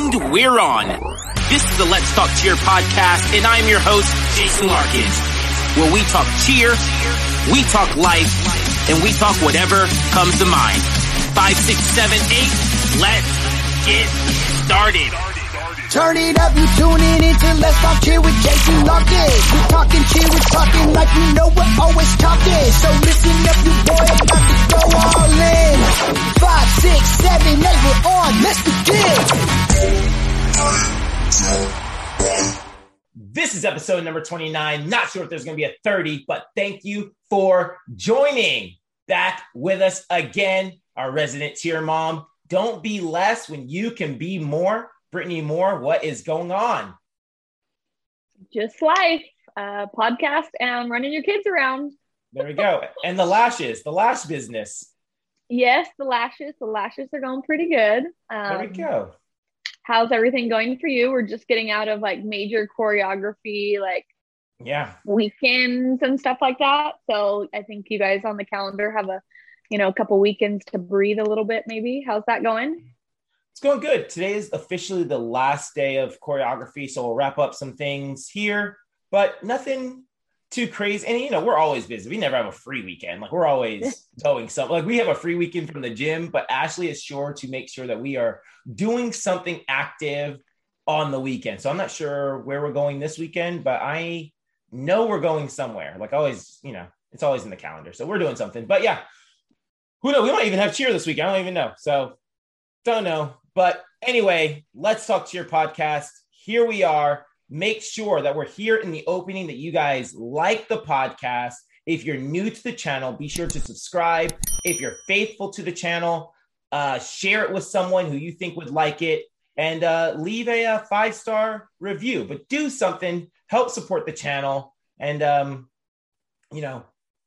And we're on. This is the Let's Talk Cheer podcast, and I'm your host, Jason Larkins, where we talk cheer, we talk life, and we talk whatever comes to mind. Five, six, seven, eight, let's get started. Turn it up, you tuning into Let's Talk Cheer with Jason Larkins. We talking cheer, we talking like we know we're always talking. So listen up, you boy, about to go all in. Five, six, seven, eight, we're on. Let's begin. This is episode number 29. Not sure if there's going to be a 30, but thank you for joining back with us again. Our resident cheer mom. Don't be less when you can be more. Brittany Moore, what is going on? Just life, uh, podcast, and running your kids around. There we go. and the lashes, the lash business. Yes, the lashes. The lashes are going pretty good. Um, there we go. How's everything going for you? We're just getting out of like major choreography, like yeah, weekends and stuff like that. So I think you guys on the calendar have a, you know, a couple weekends to breathe a little bit. Maybe how's that going? It's going good. Today is officially the last day of choreography, so we'll wrap up some things here, but nothing too crazy. And you know, we're always busy. We never have a free weekend. Like we're always going something. Like we have a free weekend from the gym, but Ashley is sure to make sure that we are doing something active on the weekend. So I'm not sure where we're going this weekend, but I know we're going somewhere. Like always, you know, it's always in the calendar. So we're doing something. But yeah, who knows? We might even have cheer this weekend. I don't even know. So don't know. But anyway, let's Talk Cheer podcast. Here we are. Make sure that we're here in the opening that you guys like the podcast. If you're new to the channel, be sure to subscribe. If you're faithful to the channel, uh, share it with someone who you think would like it and uh, leave a, a five star review. But do something, help support the channel. And, um, you know,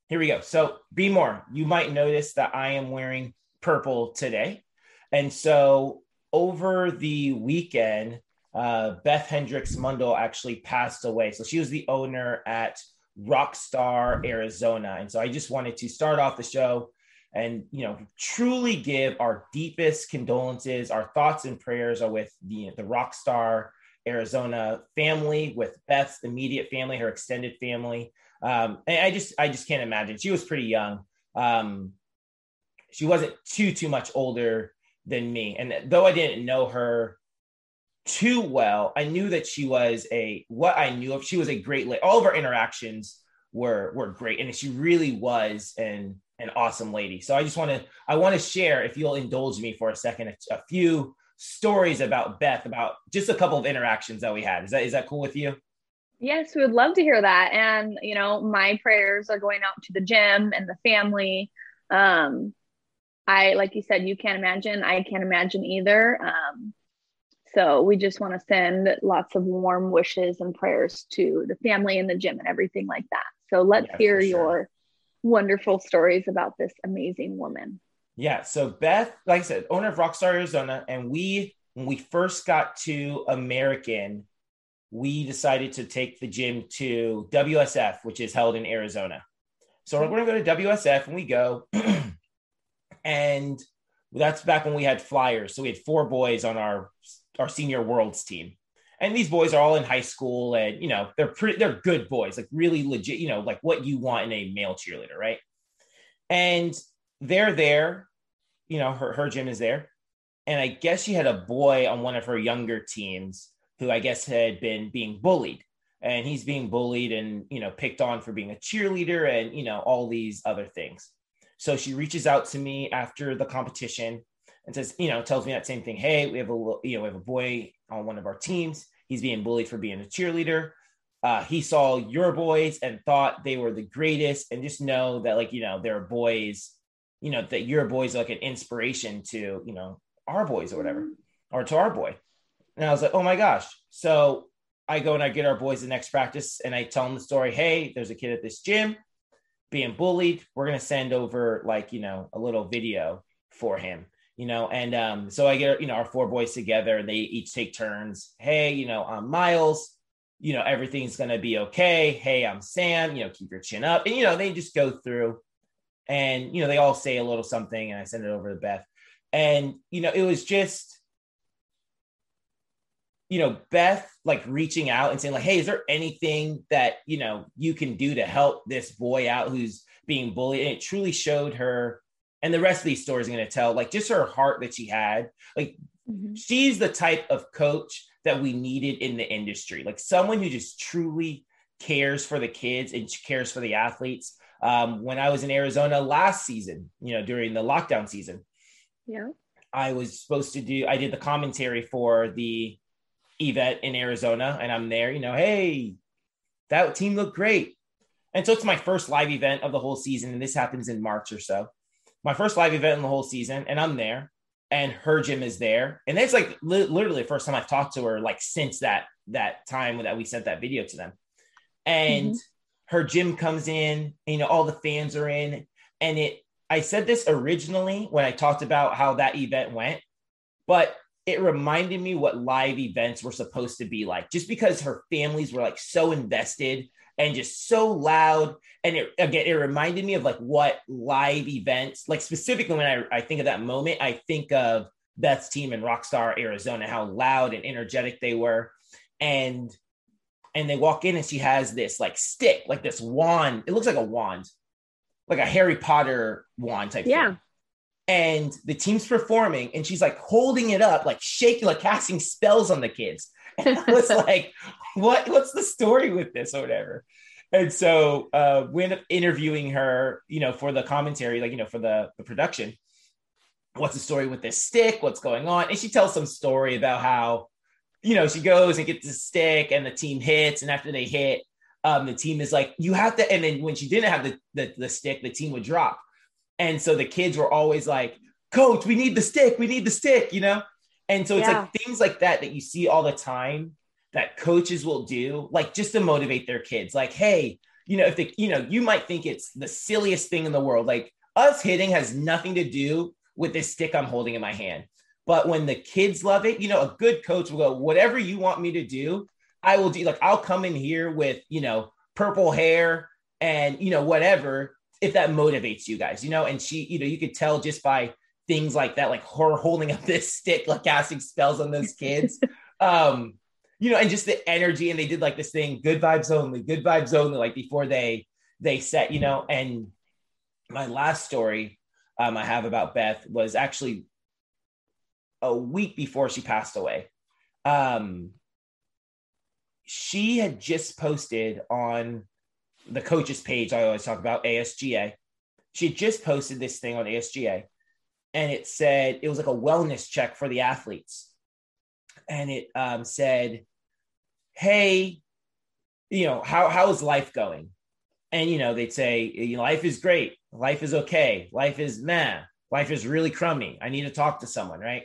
here we go. So, be more. You might notice that I am wearing purple today. And so, over the weekend, uh, Beth Hendricks Mundell actually passed away. So she was the owner at Rockstar Arizona. And so I just wanted to start off the show and, you know, truly give our deepest condolences. Our thoughts and prayers are with the, the Rockstar Arizona family, with Beth's immediate family, her extended family. Um, and I just, I just can't imagine. She was pretty young. Um, she wasn't too, too much older than me. And though I didn't know her too well, I knew that she was a what I knew of. She was a great. Lady. All of our interactions were were great, and she really was an an awesome lady. So I just want to I want to share, if you'll indulge me for a second, a, a few stories about Beth, about just a couple of interactions that we had. Is that is that cool with you? Yes, we would love to hear that. And you know, my prayers are going out to the gym and the family. Um, I like you said, you can't imagine. I can't imagine either. Um, so we just want to send lots of warm wishes and prayers to the family and the gym and everything like that. So let's yeah, hear sure. your wonderful stories about this amazing woman. Yeah. So Beth, like I said, owner of Rockstar Arizona, and we when we first got to American, we decided to take the gym to WSF, which is held in Arizona. So we're going to go to WSF, and we go, and that's back when we had flyers. So we had four boys on our our senior worlds team. And these boys are all in high school and you know, they're pretty they're good boys, like really legit, you know, like what you want in a male cheerleader, right? And they're there, you know, her her gym is there. And I guess she had a boy on one of her younger teams who I guess had been being bullied. And he's being bullied and, you know, picked on for being a cheerleader and, you know, all these other things. So she reaches out to me after the competition and says, you know, tells me that same thing. Hey, we have a you know we have a boy on one of our teams. He's being bullied for being a cheerleader. Uh, he saw your boys and thought they were the greatest, and just know that like you know there are boys, you know that your boys are like an inspiration to you know our boys or whatever, or to our boy. And I was like, oh my gosh. So I go and I get our boys the next practice, and I tell them the story. Hey, there's a kid at this gym being bullied. We're gonna send over like you know a little video for him you know? And um so i get you know our four boys together and they each take turns. Hey you know i'm miles. You know everything's gonna be okay. Hey i'm sam. You know keep your chin up. And you know they just go through and you know they all say a little something and i send it over to beth. And you know it was just you know, Beth like reaching out and saying, like, hey, is there anything that, you know, you can do to help this boy out who's being bullied? And it truly showed her, and the rest of these stories are going to tell, like, just her heart that she had. Like, mm-hmm. she's the type of coach that we needed in the industry, like someone who just truly cares for the kids and cares for the athletes. Um, when I was in Arizona last season, you know, during the lockdown season, yeah, I was supposed to do, I did the commentary for the event in Arizona, and I'm there, you know, hey, that team looked great. And so it's my first live event of the whole season, and this happens in March or so. My first live event in the whole season, and I'm there, and her gym is there, and it's like li- literally the first time I've talked to her like since that that time that we sent that video to them and mm-hmm. her gym comes in you know all the fans are in and it i said this originally when i talked about how that event went but it reminded me what live events were supposed to be like just because her families were like so invested and just so loud and it again it reminded me of like what live events like specifically when i, I think of that moment i think of beth's team in rockstar arizona how loud and energetic they were and and they walk in and she has this like stick, like this wand. It looks like a wand, like a Harry Potter wand type yeah. thing. And the team's performing, and she's like holding it up, like shaking, like casting spells on the kids. And I was like, "What? What's the story with this, or whatever?" And so uh, we end up interviewing her, you know, for the commentary, like you know, for the, the production. What's the story with this stick? What's going on? And she tells some story about how you know, she goes and gets the stick and the team hits. And after they hit, um, the team is like, you have to. And then when she didn't have the, the, the stick, the team would drop. And so the kids were always like, coach, we need the stick. We need the stick, you know? And so it's yeah. like things like that that you see all the time that coaches will do, like just to motivate their kids. Like, hey, you know, if the, you know, you might think it's the silliest thing in the world. Like us hitting has nothing to do with this stick I'm holding in my hand. But when the kids love it, you know, a good coach will go, whatever you want me to do, I will do. Like, I'll come in here with, you know, purple hair and, you know, whatever, if that motivates you guys, you know. And she, you know, you could tell just by things like that, like her holding up this stick, like casting spells on those kids. um, you know, and just the energy. And they did like this thing, good vibes only, good vibes only, like before they they set, you know, and my last story um, I have about Beth was actually a week before she passed away. Um, she had just posted on the coaches page I always talk about ASGA. She just posted this thing on ASGA and it said it was like a wellness check for the athletes. And it um, said, Hey, you know, how, how is life going? And, you know, they'd say, you know, life is great. Life is okay. Life is meh. Life is really crummy. I need to talk to someone, right?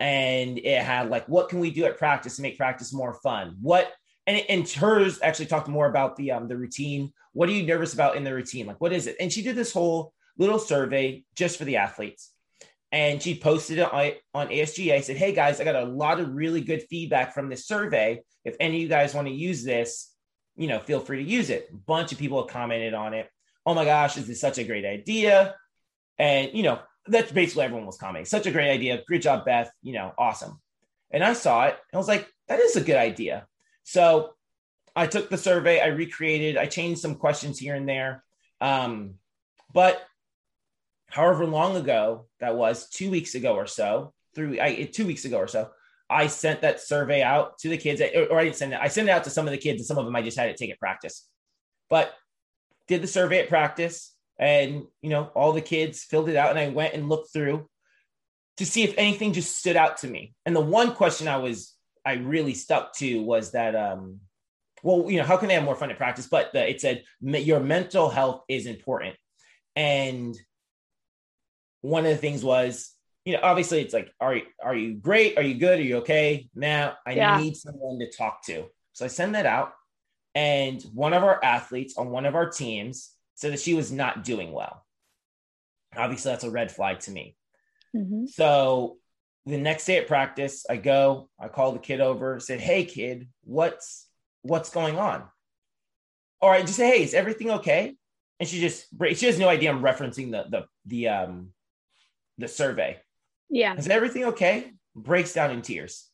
and it had like what can we do at practice to make practice more fun what and, and hers actually talked more about the um the routine what are you nervous about in the routine like what is it and she did this whole little survey just for the athletes and she posted it on, on asga said hey guys i got a lot of really good feedback from this survey if any of you guys want to use this you know feel free to use it a bunch of people have commented on it oh my gosh this is such a great idea and you know that's basically everyone was commenting. Such a great idea. Great job, Beth. You know, awesome. And I saw it and I was like, that is a good idea. So I took the survey, I recreated, I changed some questions here and there. Um, but however long ago that was, two weeks ago or so, through I, two weeks ago or so, I sent that survey out to the kids, or I didn't send it. I sent it out to some of the kids, and some of them I just had to take at practice. But did the survey at practice, and you know all the kids filled it out and i went and looked through to see if anything just stood out to me and the one question i was i really stuck to was that um well you know how can they have more fun at practice but the, it said your mental health is important and one of the things was you know obviously it's like are, are you great are you good are you okay now i yeah. need someone to talk to so i send that out and one of our athletes on one of our teams said that she was not doing well. Obviously, that's a red flag to me. Mm-hmm. So the next day at practice, I go, I call the kid over, said, Hey kid, what's what's going on? All right, just say, hey, is everything okay? And she just she has no idea I'm referencing the the the um the survey. Yeah. Is everything okay? Breaks down in tears.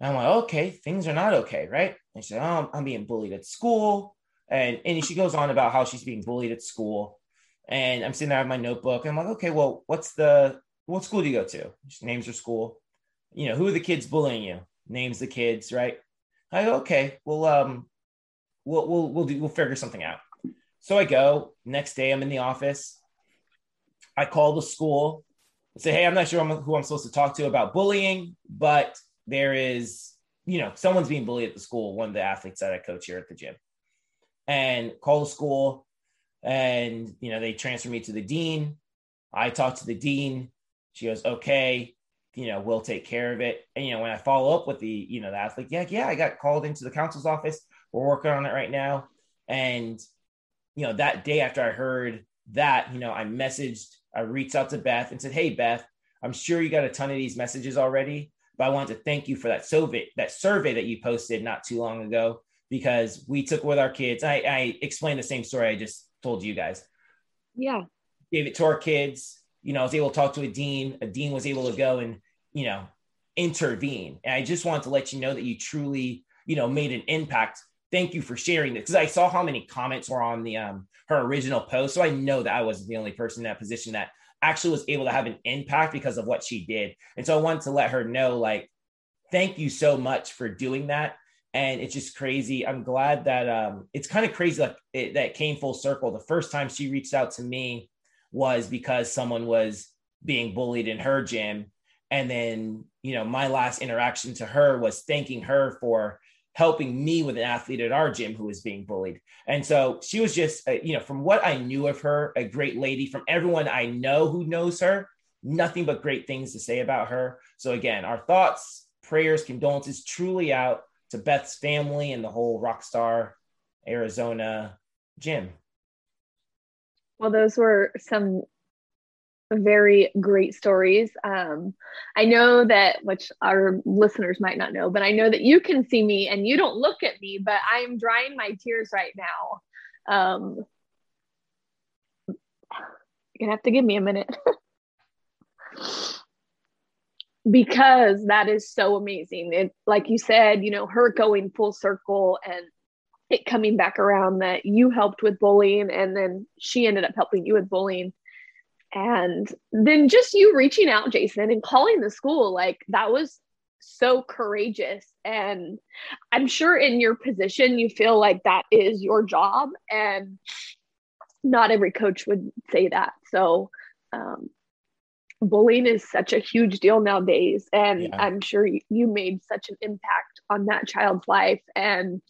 And I'm like, okay, things are not okay, right? And she said, oh, I'm being bullied at school. And, and she goes on about how she's being bullied at school. And I'm sitting there with my notebook. And I'm like, okay, well, what's the, what school do you go to? She names her school. You know, who are the kids bullying you? Names the kids, right? I go, okay, well, um, we'll, we'll, we'll do, we'll figure something out. So I go next day, I'm in the office. I call the school and say, Hey, I'm not sure who I'm supposed to talk to about bullying, but there is, you know, someone's being bullied at the school, one of the athletes that I coach here at the gym. And call the school and, you know, they transfer me to the dean. I talk to the dean. She goes, okay, you know, we'll take care of it. And, you know, when I follow up with the, you know, the athlete, yeah, yeah, I got called into the counsel's office. We're working on it right now. And, you know, that day after I heard that, you know, I messaged, I reached out to Beth and said, Hey, Beth, I'm sure you got a ton of these messages already, but I want to thank you for that survey, that survey that you posted not too long ago, because we took with our kids. I, I explained the same story I just told you guys. Yeah. Gave it to our kids. You know, I was able to talk to a dean. A dean was able to go and, you know, intervene. And I just wanted to let you know that you truly, you know, made an impact thank you for sharing this because I saw how many comments were on the um her original post. So I know that I wasn't the only person in that position that actually was able to have an impact because of what she did. And so I wanted to let her know, like, thank you so much for doing that. And it's just crazy. I'm glad that um it's kind of crazy like it, that came full circle. The first time she reached out to me was because someone was being bullied in her gym. And then, you know, my last interaction to her was thanking her for helping me with an athlete at our gym who was being bullied. And so she was just, uh, you know, from what I knew of her, a great lady. From everyone I know who knows her, nothing but great things to say about her. So again, our thoughts, prayers, condolences truly out to Beth's family and the whole Rockstar Arizona gym. Well, those were some very great stories. Um, I know that, which our listeners might not know, but I know that you can see me and you don't look at me, but I am drying my tears right now. Um, you're gonna have to give me a minute. because that is so amazing. It, like you said, you know, her going full circle and it coming back around that you helped with bullying and then she ended up helping you with bullying. And then just you reaching out jason and calling the school like that was so courageous. And i'm sure in your position you feel like that is your job and not every coach would say that. So um, bullying is such a huge deal nowadays and yeah. i'm sure you made such an impact on that child's life. And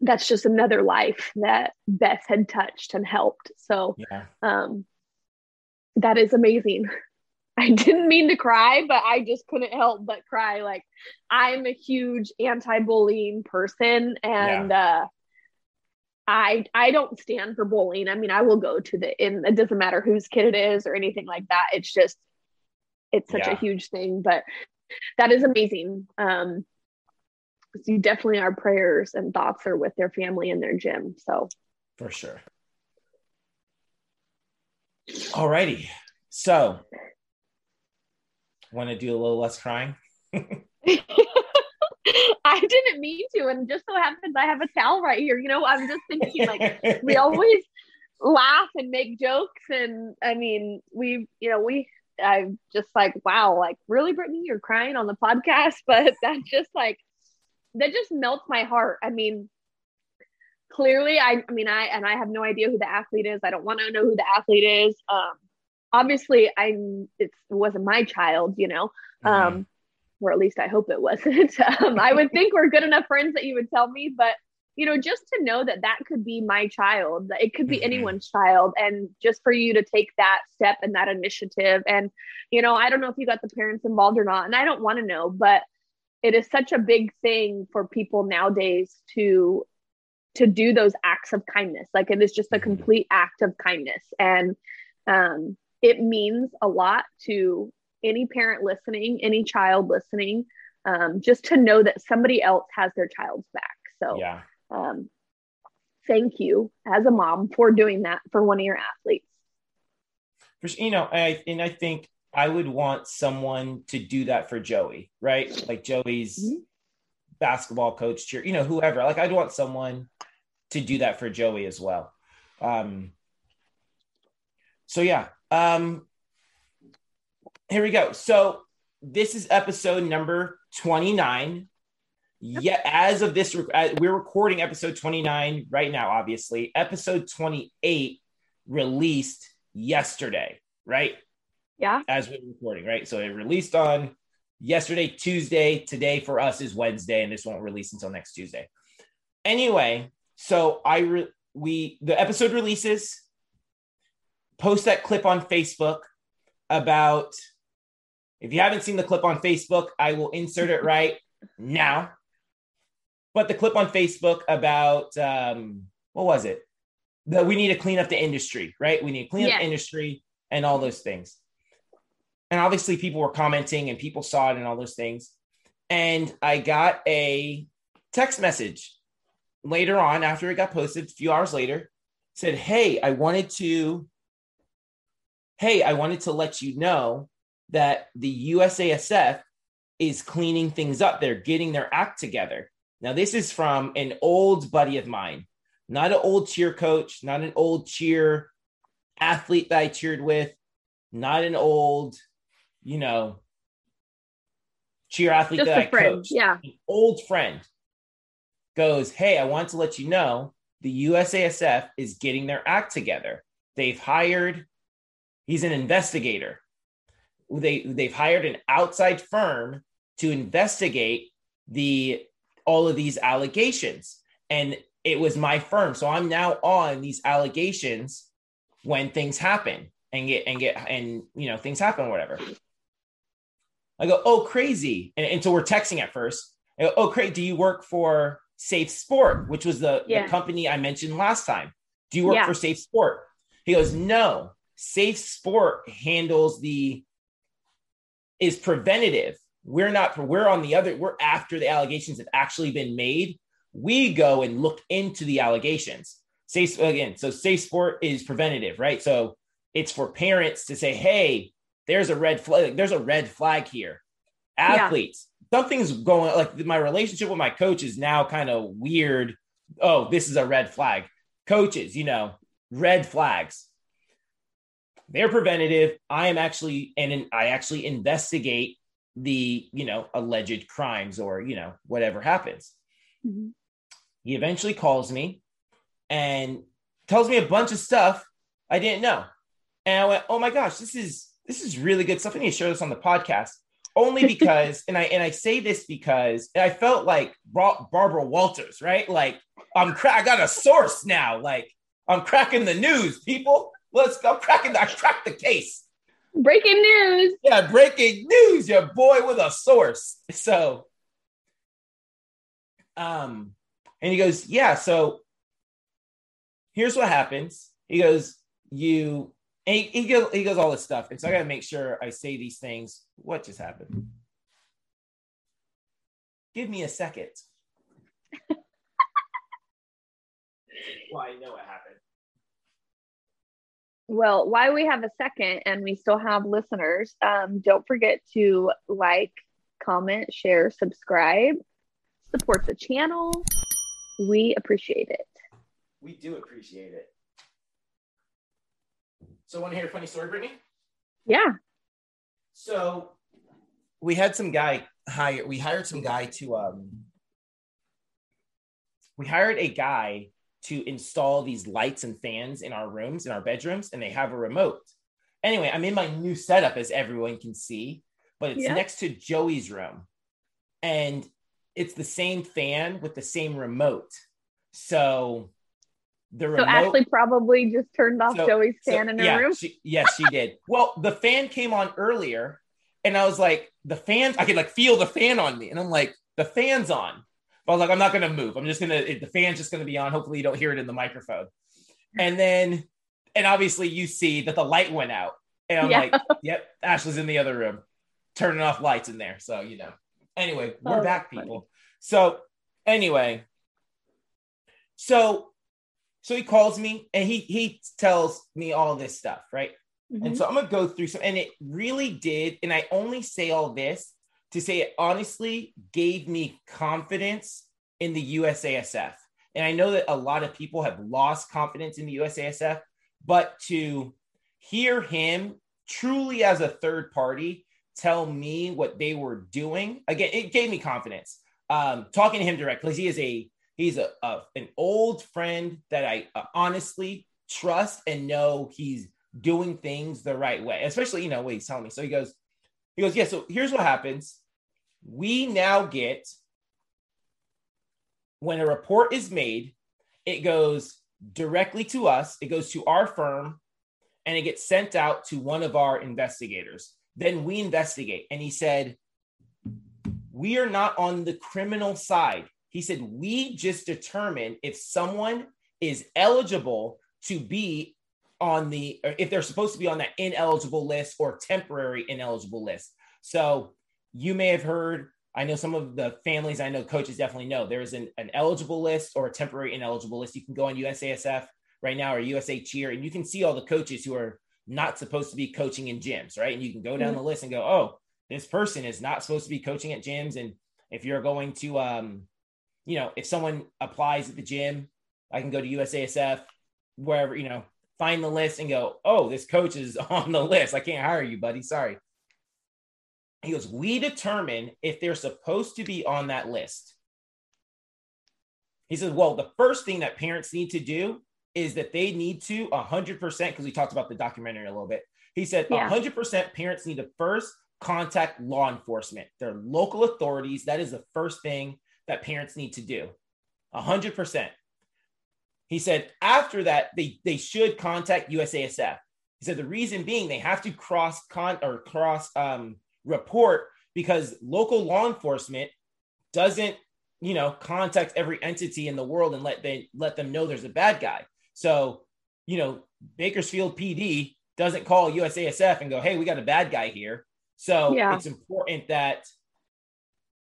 that's just another life that beth had touched and helped so yeah. um, that is amazing. I didn't mean to cry, but I just couldn't help but cry. Like I'm a huge anti-bullying person and yeah. uh I I don't stand for bullying. I mean, I will go to the in it doesn't matter whose kid it is or anything like that. It's just it's such yeah. a huge thing, but that is amazing. Um so you definitely our prayers and thoughts are with their family and their gym. So for sure. All righty. So, want to do a little less crying? I didn't mean to, and just so happens I have a towel right here. You know, I'm just thinking like we always laugh and make jokes, and I mean, we, you know, we. I'm just like, wow, like really, Brittany, you're crying on the podcast, but that just like that just melts my heart. I mean, clearly I, I mean I and I have no idea who the athlete is. I don't want to know who the athlete is. Um obviously I it wasn't my child, you know. Mm-hmm. Um or at least I hope it wasn't. um, I would think we're good enough friends that you would tell me, but you know, just to know that that could be my child, that it could be mm-hmm. anyone's child, and just for you to take that step and that initiative, and you know, I don't know if you got the parents involved or not, and I don't want to know, but it is such a big thing for people nowadays to to do those acts of kindness. Like it is just a complete act of kindness. And um, it means a lot to any parent listening any child listening um, just to know that somebody else has their child's back. So yeah. um, thank you as a mom for doing that for one of your athletes. You know I, and i think I would want someone to do that for Joey, right? Like Joey's Mhm. basketball coach, cheer, you know, whoever. Like I'd want someone to do that for Joey as well. Um, so yeah, um, here we go. So this is episode number 29. Yeah, as of this, uh, we're recording episode 29 right now, obviously. Episode 28 released yesterday, right? Yeah. As we're recording, right? So it released on yesterday, Tuesday. Today for us is Wednesday, and this won't release until next Tuesday. Anyway, so I re- we the episode releases. Post that clip on Facebook about if you haven't seen the clip on Facebook, I will insert it right now. But the clip on Facebook about um, what was it? That we need to clean up the industry, right? We need to clean up the industry and all those things. And obviously, people were commenting and people saw it and all those things. And I got a text message later on after it got posted, a few hours later, said, Hey, I wanted to, hey, I wanted to let you know that the USASF is cleaning things up. They're getting their act together. Now, this is from an old buddy of mine, not an old cheer coach, not an old cheer athlete that I cheered with, not an old, you know, cheer athlete Just that I a friend. coached. Yeah. An old friend goes, Hey, I want to let you know the USASF is getting their act together. They've hired, he's an investigator. They, they've hired an outside firm to investigate the all of these allegations. And it was my firm. So I'm now on these allegations when things happen and get and get and you know things happen or whatever. I go, oh crazy. And, and so we're texting at first. I go, oh great. Do you work for Safe Sport, which was the, Yeah. the company I mentioned last time? Do you work Yeah. for Safe Sport? He goes, no. Safe Sport handles the is preventative. We're not, we're on the other, we're after the allegations have actually been made. We go and look into the allegations. Safe again, so Safe Sport is preventative, right? So it's for parents to say, hey, there's a red flag, there's a red flag here. Athletes, something's going like my relationship with my coach is now kind of weird. Oh, this is a red flag. Coaches, you know, red flags they're preventative i am actually and i actually investigate the you know alleged crimes or you know whatever happens Mhm. he eventually calls me and tells me a bunch of stuff i didn't know and i went oh my gosh this is this is really good stuff i need to share this on the podcast only because and i and i say this because i felt like barbara walters right like i'm cra- i got a source now like i'm cracking the news people let's go cracking the, i cracked the case Breaking news. yeah, breaking news, your boy with a source. So, um, and he goes, yeah. So here's what happens. He goes, you. And he, he goes, he goes all this stuff, and so I got to make sure I say these things. What just happened? Give me a second. well, I know what happened. Well, while we have a second and we still have listeners, um, don't forget to like, comment, share, subscribe, support the channel. We appreciate it. We do appreciate it. So, want to hear a funny story, Brittany? Yeah. So we had some guy hire we hired some guy to um we hired a guy to install these lights and fans in our rooms in our bedrooms and they have a remote. Anyway, I'm in my new setup as everyone can see, but it's Yeah. next to Joey's room. And it's the same fan with the same remote. So the So remote Ashley probably just turned off So- Joey's so, fan in her yeah, room. She, yes, she did. Well, the fan came on earlier, and I was like, the fan, I could like feel the fan on me, and I'm like, the fan's on. But I was like, I'm not gonna move. I'm just gonna it, the fan's just gonna be on. Hopefully, you don't hear it in the microphone. And then, and obviously, you see that the light went out, and I'm Yeah. like, yep, Ashley's in the other room, turning off lights in there. So you know. Anyway, we're Oh, back, people. So anyway, so so he calls me and he he tells me all this stuff, right? Mm-hmm. And so I'm gonna go through some, and it really did. And I only say all this to say it honestly gave me confidence in the USASF. And I know that a lot of people have lost confidence in the USASF, but to hear him truly as a third party tell me what they were doing again, it gave me confidence. Um, talking to him directly, because he is a he's a, a an old friend that I uh, honestly trust and know he's doing things the right way, especially you know what he's telling me. So he goes, he goes, yeah. So here's what happens: we now get when a report is made, it goes directly to us, it goes to our firm, and it gets sent out to one of our investigators. Then we investigate. And he said, We are not on the criminal side. He said, We just determine if someone is eligible to be on the, if they're supposed to be on that ineligible list or temporary ineligible list. So you may have heard I know some of the families I know coaches definitely know there is an, an eligible list or a temporary ineligible list. You can go on USASF right now or USA Cheer and you can see all the coaches who are not supposed to be coaching in gyms, right? And you can go down mm-hmm. the list and go, oh, this person is not supposed to be coaching at gyms. And if you're going to, um, you know, if someone applies at the gym, I can go to USASF, wherever, you know, find the list and go, oh, this coach is on the list. I can't hire you, buddy. Sorry. He goes, We determine if they're supposed to be on that list. He says, Well, the first thing that parents need to do is that they need to 100%, because we talked about the documentary a little bit. He said, yeah. 100% parents need to first contact law enforcement, their local authorities. That is the first thing that parents need to do. 100%. He said, after that, they, they should contact USASF. He said, the reason being they have to cross con or cross um, report because local law enforcement doesn't you know contact every entity in the world and let they let them know there's a bad guy so you know bakersfield pd doesn't call usasf and go hey we got a bad guy here so yeah. it's important that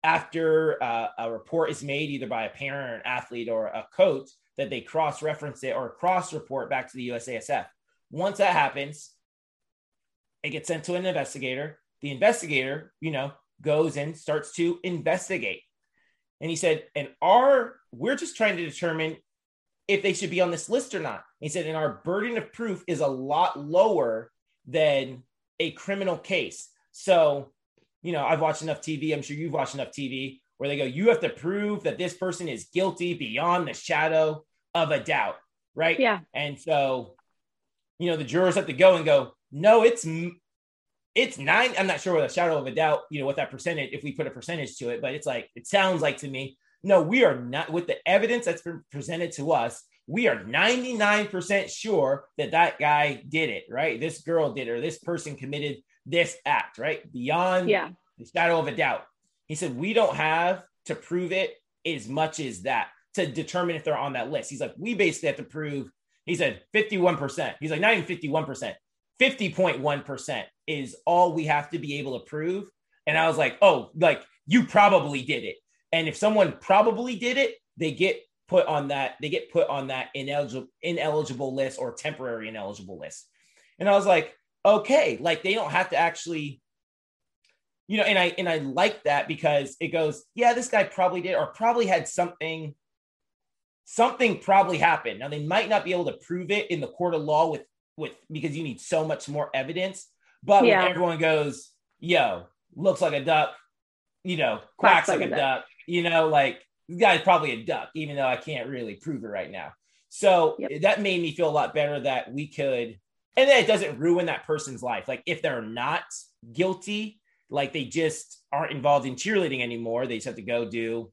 after uh, a report is made either by a parent or an athlete or a coach that they cross reference it or cross report back to the usasf once that happens it gets sent to an investigator the investigator, you know, goes and starts to investigate. And he said, and our, we're just trying to determine if they should be on this list or not. He said, and our burden of proof is a lot lower than a criminal case. So, you know, I've watched enough TV. I'm sure you've watched enough TV where they go, you have to prove that this person is guilty beyond the shadow of a doubt. Right. Yeah. And so, you know, the jurors have to go and go, no, it's it's nine. I'm not sure with a shadow of a doubt, you know, what that percentage, if we put a percentage to it, but it's like, it sounds like to me, no, we are not with the evidence that's been presented to us. We are 99% sure that that guy did it, right? This girl did, or this person committed this act, right? Beyond yeah. the shadow of a doubt. He said, we don't have to prove it as much as that to determine if they're on that list. He's like, we basically have to prove, he said 51%. He's like, not even 51%, 50.1% is all we have to be able to prove. And I was like, oh, like you probably did it. And if someone probably did it, they get put on that, they get put on that ineligible ineligible list or temporary ineligible list. And I was like, okay, like they don't have to actually, you know, and I and I like that because it goes, yeah, this guy probably did, or probably had something, something probably happened. Now they might not be able to prove it in the court of law with with because you need so much more evidence. But yeah. when everyone goes, yo, looks like a duck, you know, quacks, like, like, a duck. duck, you know, like this guy's probably a duck, even though I can't really prove it right now. So yep. that made me feel a lot better that we could, and then it doesn't ruin that person's life. Like if they're not guilty, like they just aren't involved in cheerleading anymore, they just have to go do,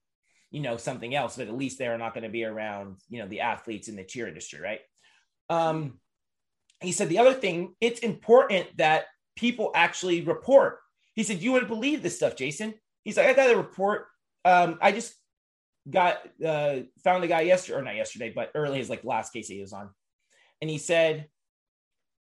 you know, something else. But at least they're not going to be around, you know, the athletes in the cheer industry, right? Um, he said the other thing, it's important that people actually report. He said, You wouldn't believe this stuff, Jason. He's like, I got a report. Um, I just got uh, found a guy yesterday, or not yesterday, but early his like last case he was on. And he said,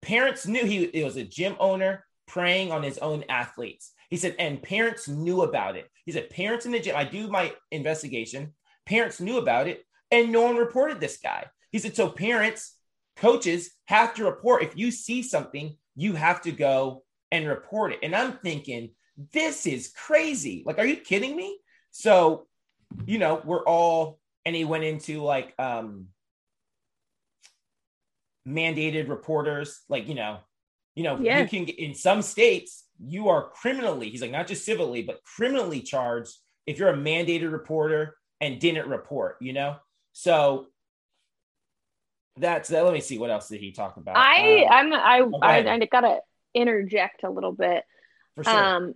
parents knew he it was a gym owner preying on his own athletes. He said, and parents knew about it. He said, parents in the gym, I do my investigation. Parents knew about it, and no one reported this guy. He said, so parents, coaches have to report if you see something you have to go and report it. And I'm thinking, this is crazy. Like, are you kidding me? So, you know, we're all, and he went into like um mandated reporters, like, you know, you know, Yes. you can in some states, you are criminally, he's like, not just civilly, but criminally charged if you're a mandated reporter and didn't report, you know? So that's that. Let me see what else did he talk about. I Um, I'm I go I. I gotta interject a little bit. for sure. Um,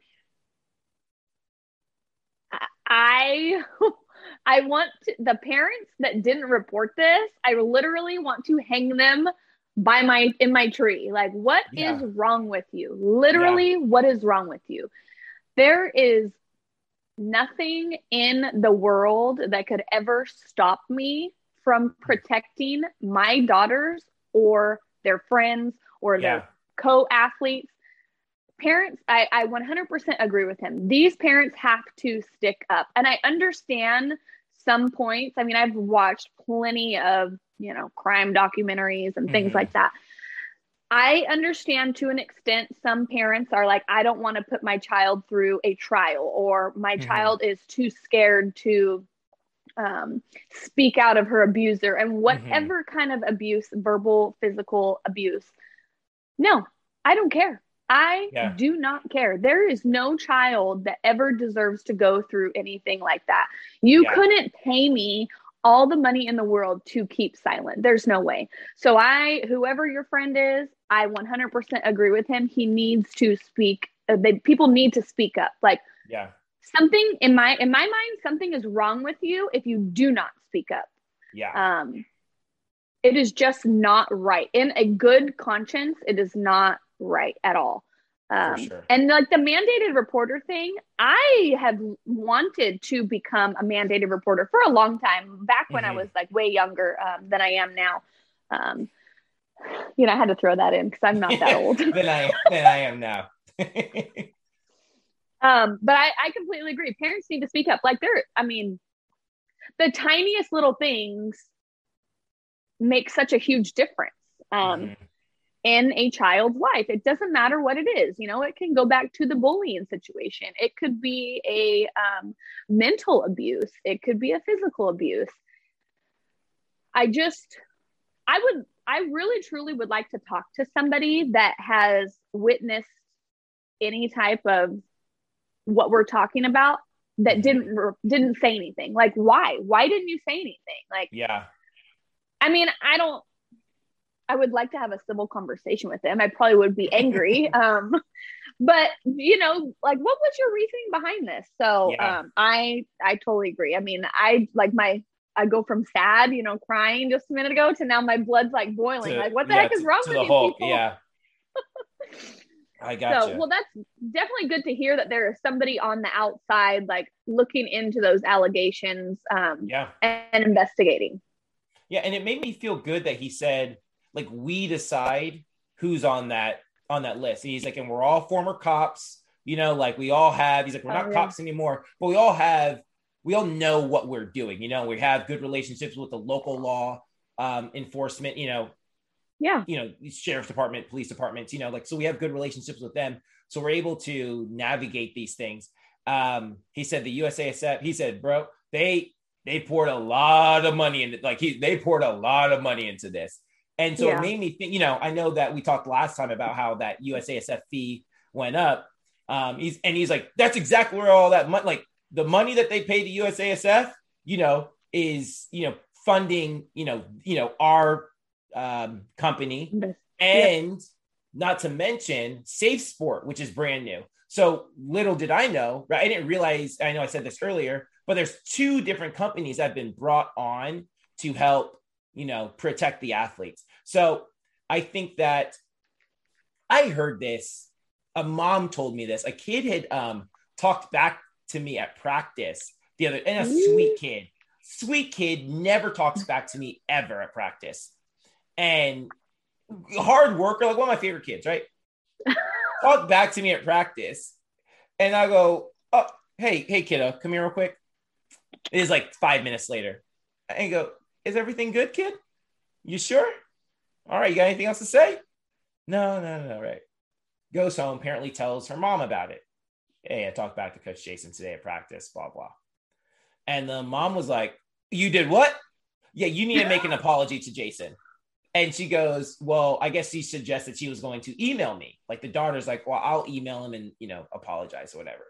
I I want to, the parents that didn't report this. I literally want to hang them by my in my tree. Like, what is Yeah. wrong with you? Literally, what is wrong with you? There is nothing in the world that could ever stop me from hmm. protecting my daughters or their friends or their co-athletes parents I, I 100% agree with him. These parents have to stick up. And i understand some points. I mean i've watched plenty of you know crime documentaries and things Mhm. like that. I understand to an extent some parents are like i don't want to put my child through a trial or my Mhm. child is too scared to um, speak out of her abuser and whatever kind of abuse verbal physical abuse. No i don't care i Yeah. do not care. There is no child that ever deserves to go through anything like that. You Yeah. couldn't pay me all the money in the world to keep silent. There's no way. So i whoever your friend is i 100% agree with him. He needs to speak uh, they, people need to speak up. Like yeah, something in my in my mind something is wrong with you if you do not speak up. Yeah, um it is just not right. In a good conscience it is not right at all um, sure. and like the mandated reporter thing i have wanted to become a mandated reporter for a long time back when i Mhm. was like way younger um, than i am now um, you know i had to throw that in because i'm not that old than I than I am now. Um, but I, I completely agree. Parents need to speak up. Like they're, I mean, the tiniest little things make such a huge difference um, Mhm. In a child's life. It doesn't matter what it is. You know, it can go back to the bullying situation. It could be a um, mental abuse. It could be a physical abuse. I just, I would, I really truly would like to talk to somebody that has witnessed any type of what we're talking about that Mhm. didn't didn't say anything. Like why? Why didn't you say anything? Like Yeah, I mean, I don't I would like to have a civil conversation with them. I probably would be angry. um but you know, like what was your reasoning behind this? So Yeah. um I I totally agree. I mean, I like my I go from sad, you know, crying just a minute ago to now my blood's like boiling. To- like what the yeah, heck is wrong to with the Hulk? people? Yeah, I got So, well, that's definitely good to hear that there is somebody on the outside, like looking into those allegations um, yeah, and investigating. yeah, and it made me feel good that he said like we decide who's on that on that list. And he's like, and we're all former cops, you know, like we all have. He's like, we're Oh, not yeah. cops anymore, but we all have. We all know what we're doing. You know, we have good relationships with the local law um, enforcement. You know, Yeah. you know sheriff's department police departments you know like so we have good relationships with them so we're able to navigate these things um he said the usasf he said bro they they poured a lot of money into like he they poured a lot of money into this and so Yeah. it made me think you know i know that we talked last time about how that usasf fee went up um he's and he's like that's exactly where all that money like the money that they pay to usasf you know is you know funding you know you know our um company and not to mention Safe Sport, which is brand new. So little did I know, right? I didn't realize, I know I said this earlier, but there's two different companies that have been brought on to help, you know, protect the athletes. So I think that I heard this. A mom told me this. A kid had um, talked back to me at practice the other, and a sweet kid, sweet kid, never talks back to me ever at practice. And hard worker, like one of my favorite kids, right? Talk back to me at practice, and I go, "Oh, hey, hey, kiddo, come here real quick." It is like five minutes later, and go, "Is everything good, kid? You sure? All right, you got anything else to say?" No, no, no, right. goes home, apparently tells her mom about it. Hey, I talked back to Coach Jason today at practice, blah, blah. And the mom was like, You did what? Yeah, you need to make an apology to Jason. And she goes, Well, I guess she suggested she was going to email me. Like the daughter's like, Well, I'll email him and, you know, apologize or whatever.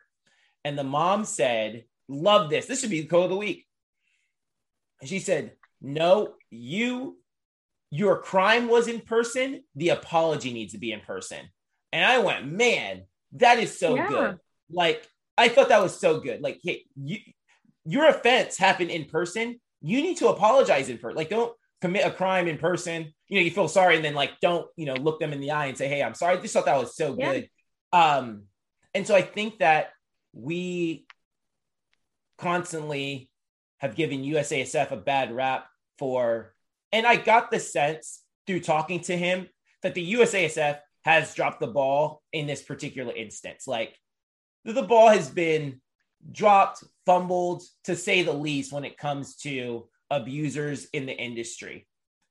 And the mom said, Love this. This should be the code of the week. And she said, No, you, your crime was in person. The apology needs to be in person. And I went, Man, that is so Yeah. good. Like, I thought that was so good. Like, hey, you, your offense happened in person. You need to apologize in person. Like, don't commit a crime in person. You know, you feel sorry and then like don't, you know, look them in the eye and say, Hey, I'm sorry. I just thought that was so Yeah. good. Um, and so I think that we constantly have given USASF a bad rap for, and I got the sense through talking to him that the USASF has dropped the ball in this particular instance. Like the ball has been dropped, fumbled, to say the least, when it comes to abusers in the industry.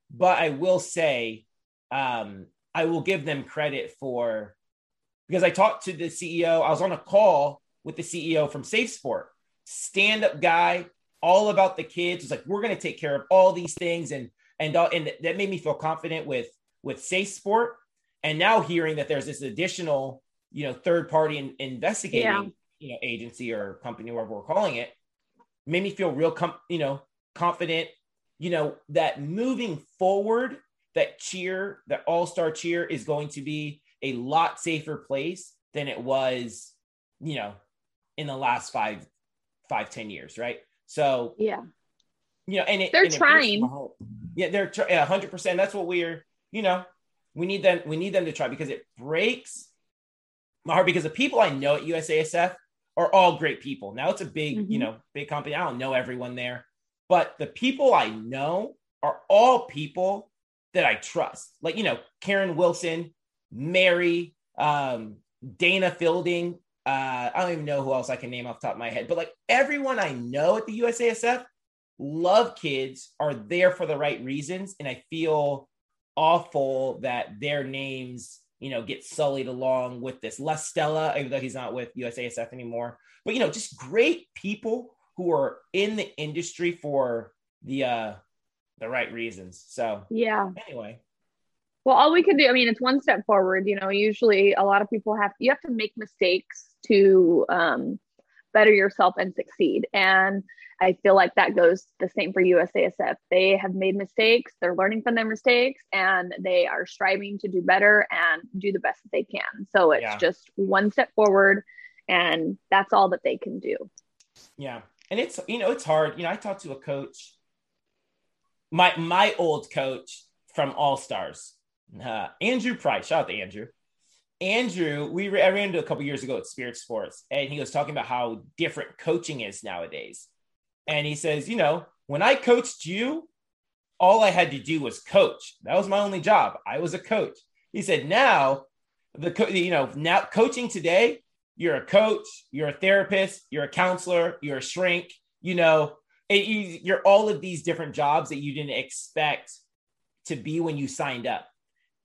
But I will say, um, I will give them credit for because I talked to the CEO. I was on a call with the CEO from Safe Sport, stand up guy, all about the kids. It's like we're going to take care of all these things, and and uh, and that made me feel confident with with Safe Sport. And now hearing that there's this additional, you know, third party in, investigating, Yeah. you know, agency or company, whatever we're calling it, made me feel real, com- you know, confident. You know that moving forward, that cheer, that All Star cheer, is going to be a lot safer place than it was, you know, in the last five, five, ten years, right? So Yeah. you know, and it, They're and trying. heart. Yeah, they're hundred percent. That's what we're, you know, we need them. We need them to try because it breaks my heart because the people I know at USASF are all great people. Now it's a big, you Mhm. know, big company. I don't know everyone there, but the people I know are all people that I trust. Like you know, Karen Wilson, Mary, um, Dana Fielding. Uh, I don't even know who else I can name off the top of my head, but like everyone I know at the USASF love kids, are there for the right reasons. And I feel awful that their names, you know, get sullied along with this. Les Stella, even though he's not with USASF anymore, but you know, just great people who are in the industry for the uh the right reasons. So Yeah. anyway, Well, all we can do, I mean, it's one step forward. You know, usually a lot of people have, you have to make mistakes to um, better yourself and succeed. And I feel like that goes the same for USASF. They have made mistakes, they're learning from their mistakes, and they are striving to do better and do the best that they can. So it's Yeah. just one step forward, and that's all that they can do. Yeah. And it's you know, it's hard. You know, I talked to a coach, my my old coach from All Stars, uh, Andrew Price. Shout out to Andrew. Andrew, we re- I ran into a couple years ago at Spirit Sports, and he was talking about how different coaching is nowadays. And he says, you know, when I coached you, all I had to do was coach. That was my only job. I was a coach. He said, now the co- you know now coaching today you're a coach, you're a therapist, you're a counselor, you're a shrink, you know, it, you, you're all of these different jobs that you didn't expect to be when you signed up.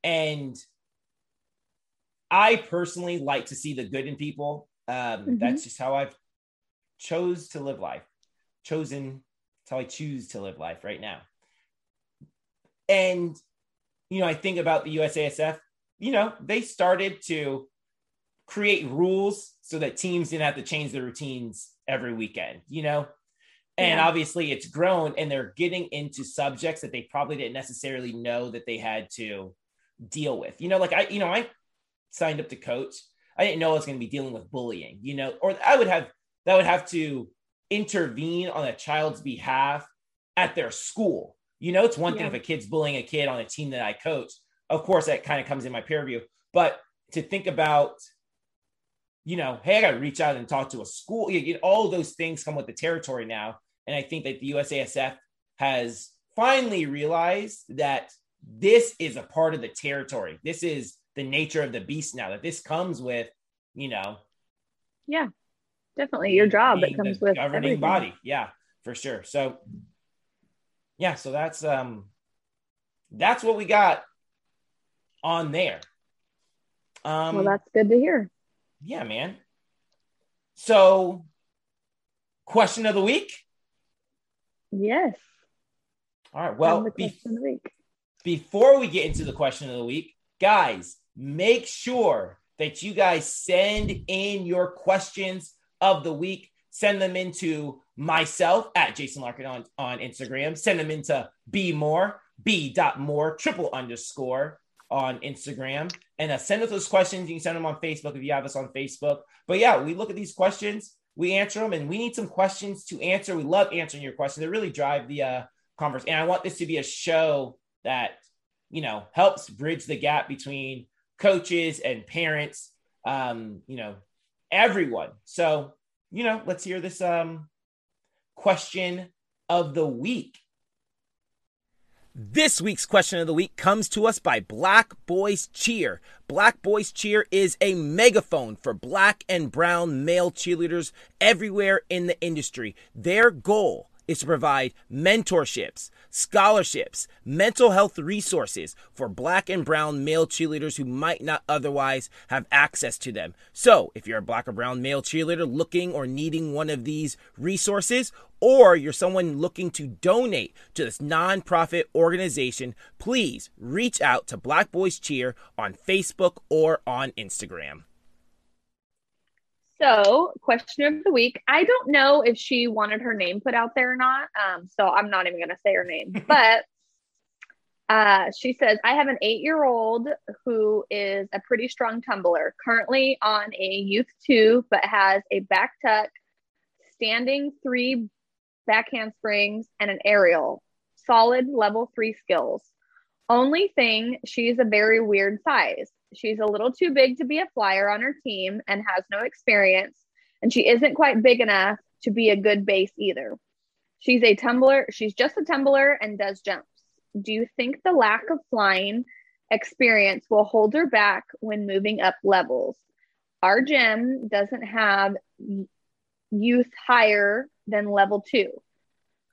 And I personally like to see the good in people. Um, Mhm. That's just how I've chose to live life, chosen. That's how I choose to live life right now. And, you know, I think about the USASF, you know, they started to create rules so that teams didn't have to change their routines every weekend, you know? And Yeah. obviously it's grown and they're getting into subjects that they probably didn't necessarily know that they had to deal with. You know, like I, you know, I signed up to coach. I didn't know I was going to be dealing with bullying, you know, or I would have that would have to intervene on a child's behalf at their school. You know, it's one thing if a kid's bullying a kid on a team that I coach. Of course, that kind of comes in my peer review. But to think about, you know, hey, I got to reach out and talk to a school. You, you- all those things come with the territory now. And I think that the USASF has finally realized that this is a part of the territory. This is the nature of the beast now, that this comes with, you know, Yeah, definitely your job that comes with governing everything. body. Yeah, for sure. So, yeah, so that's um, that's what we got on there. Um, well, that's good to hear. yeah, man. So, question of the week. Yes. All right. Well, be- of the week. before we get into the question of the week, guys, make sure that you guys send in your questions of the week. Send them into myself at Jason Larkin on, on Instagram. Send them into B More, B dot more triple underscore on Instagram. And uh, send us those questions. You can send them on Facebook if you have us on Facebook. But yeah, we look at these questions, we answer them, and we need some questions to answer. We love answering your questions. They really drive the uh, conversation. And I want this to be a show that you know helps bridge the gap between coaches and parents um you know everyone so you know let's hear this um question of the week this week's question of the week comes to us by Black Boys Cheer. Black Boys Cheer is a megaphone for black and brown male cheerleaders everywhere in the industry. Their goal is to provide mentorships, scholarships, mental health resources for black and brown male cheerleaders who might not otherwise have access to them. So, if you're a black or brown male cheerleader looking or needing one of these resources, or you're someone looking to donate to this nonprofit organization, please reach out to Black Boys Cheer on Facebook or on Instagram. So, question of the week. I don't know if she wanted her name put out there or not. Um, so I'm not even going to say her name, but uh, she says, I have an eight year old who is a pretty strong tumbler, currently on a youth two, but has a back tuck, standing three back handsprings, and an aerial. Solid level three skills. Only thing, she's a very weird size. She's a little too big to be a flyer on her team and has no experience, and she isn't quite big enough to be a good base either. She's a tumbler, she's just a tumbler and does jumps. Do you think the lack of flying experience will hold her back when moving up levels? Our gym doesn't have youth higher than level two.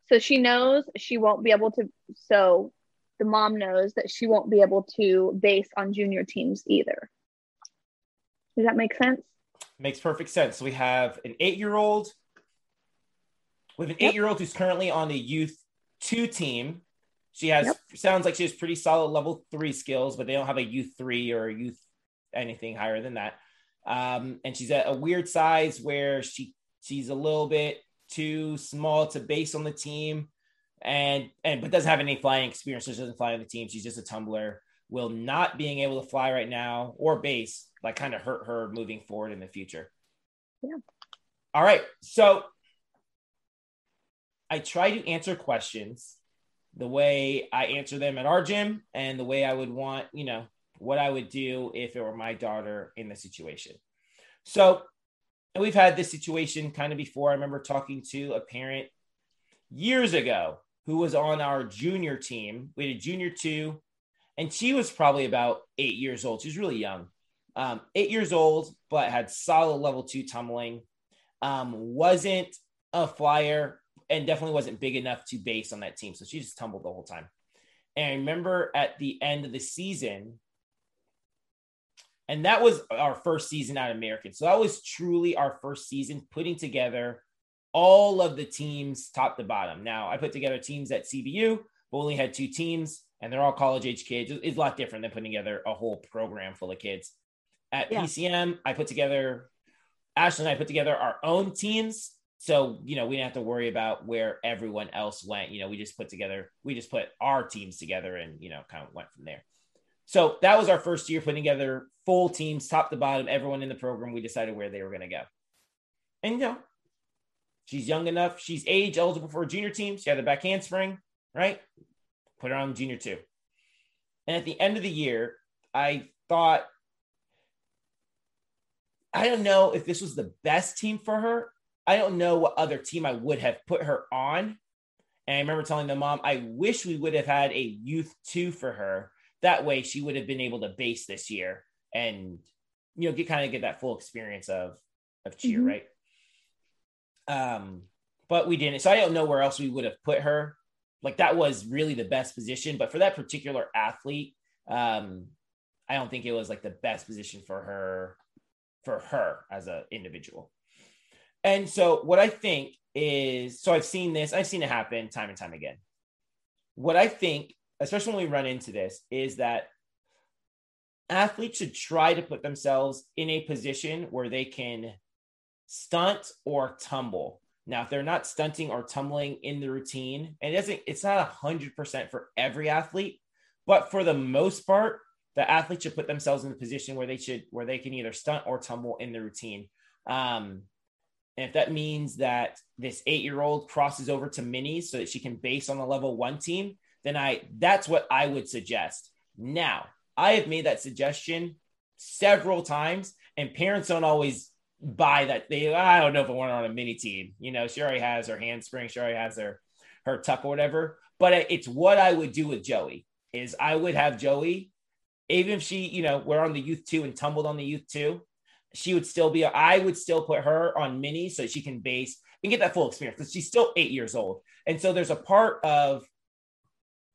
So she knows she won't be able to. So the mom knows that she won't be able to base on junior teams either. Does that make sense? Makes perfect sense. So we have an eight year old. We have an Yep. eight year old who's currently on the youth two team. She has Yep. sounds like she has pretty solid level three skills, but they don't have a youth three or a youth anything higher than that. Um, and she's at a weird size where she she's a little bit too small to base on the team, and and but doesn't have any flying experience. So she doesn't fly on the team. She's just a tumbler. Will not being able to fly right now or base like kind of hurt her moving forward in the future. Yeah. All right. So I try to answer questions the way I answer them at our gym and the way I would want, you know, what I would do if it were my daughter in the situation. So, and we've had this situation kind of before. I remember talking to a parent years ago who was on our junior team. We had a junior two, and she was probably about eight years old. She was really young, um, eight years old, but had solid level two tumbling. Um, wasn't a flyer and definitely wasn't big enough to base on that team. So she just tumbled the whole time. And I remember at the end of the season, and that was our first season at American. So that was truly our first season putting together all of the teams top to bottom. Now, I put together teams at CBU, but only had two teams, and they're all college age kids. It's a lot different than putting together a whole program full of kids. At Yeah. PCM, I put together, Ashley and I put together our own teams. So, you know, we didn't have to worry about where everyone else went. You know, we just put together, we just put our teams together and, you know, kind of went from there. So that was our first year putting together full teams, top to bottom, everyone in the program. We decided where they were going to go. And, you know, she's young enough. She's age eligible for a junior team. She had a back handspring, right? Put her on junior two. And at the end of the year, I thought, I don't know if this was the best team for her. I don't know what other team I would have put her on. And I remember telling the mom, I wish we would have had a youth two for her. That way she would have been able to base this year and, you know, get kind of get that full experience of, of cheer, Mhm. right? Um, but we didn't. So I don't know where else we would have put her. Like that was really the best position. But for that particular athlete, um, I don't think it was like the best position for her for her as an individual. And so what I think is so I've seen this, I've seen it happen time and time again. What I think, especially when we run into this, is that athletes should try to put themselves in a position where they can stunt or tumble. Now, if they're not stunting or tumbling in the routine, and it doesn't, it's not hundred percent for every athlete, but for the most part, the athlete should put themselves in the position where they should, where they can either stunt or tumble in the routine. Um, and if that means that this eight-year-old crosses over to minis so that she can base on the level one team, then I that's what I would suggest. Now, I have made that suggestion several times, and parents don't always buy that. They I don't know if I want her on a mini team. You know, she already has her handspring, she already has her her tuck or whatever. But it's what I would do with Joey. Is I would have Joey, even if she, you know, we're on the youth two and tumbled on the youth two, she would still be. I would still put her on mini so she can base and get that full experience because she's still eight years old. And so there's a part of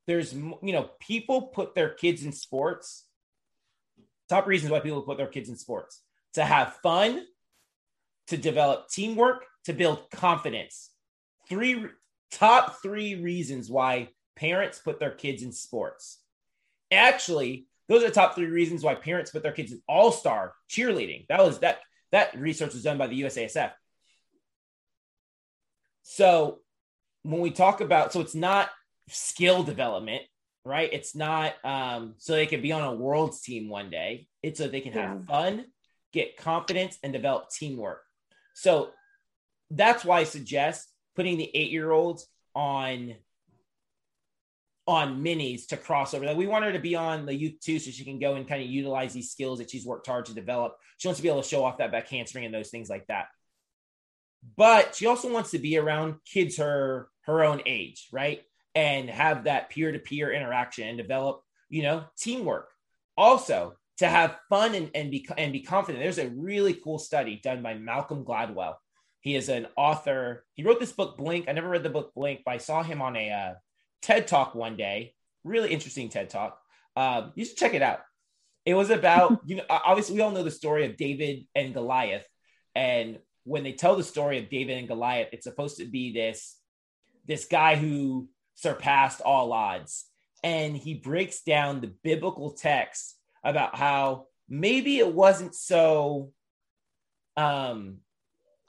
there's you know people put their kids in sports top reasons why people put their kids in sports to have fun to develop teamwork to build confidence three top three reasons why parents put their kids in sports actually those are the top three reasons why parents put their kids in all-star cheerleading that was that that research was done by the usasf so when we talk about so it's not skill development, right? It's not um, so they can be on a world's team one day. It's so they can have fun, get confidence, and develop teamwork. So that's why I suggest putting the eight year olds on on minis to cross over. Like we want her to be on the youth too, so she can go and kind of utilize these skills that she's worked hard to develop. She wants to be able to show off that back handspring and those things like that. But she also wants to be around kids her her own age, right? and have that peer to peer interaction and develop, you know, teamwork. Also, to have fun and, and be and be confident. There's a really cool study done by Malcolm Gladwell. He is an author. He wrote this book Blink. I never read the book Blink, but I saw him on a uh, TED Talk one day. Really interesting TED Talk. Um, you should check it out. It was about you know obviously we all know the story of David and Goliath, and when they tell the story of David and Goliath, it's supposed to be this this guy who surpassed all odds. And he breaks down the biblical text about how maybe it wasn't so um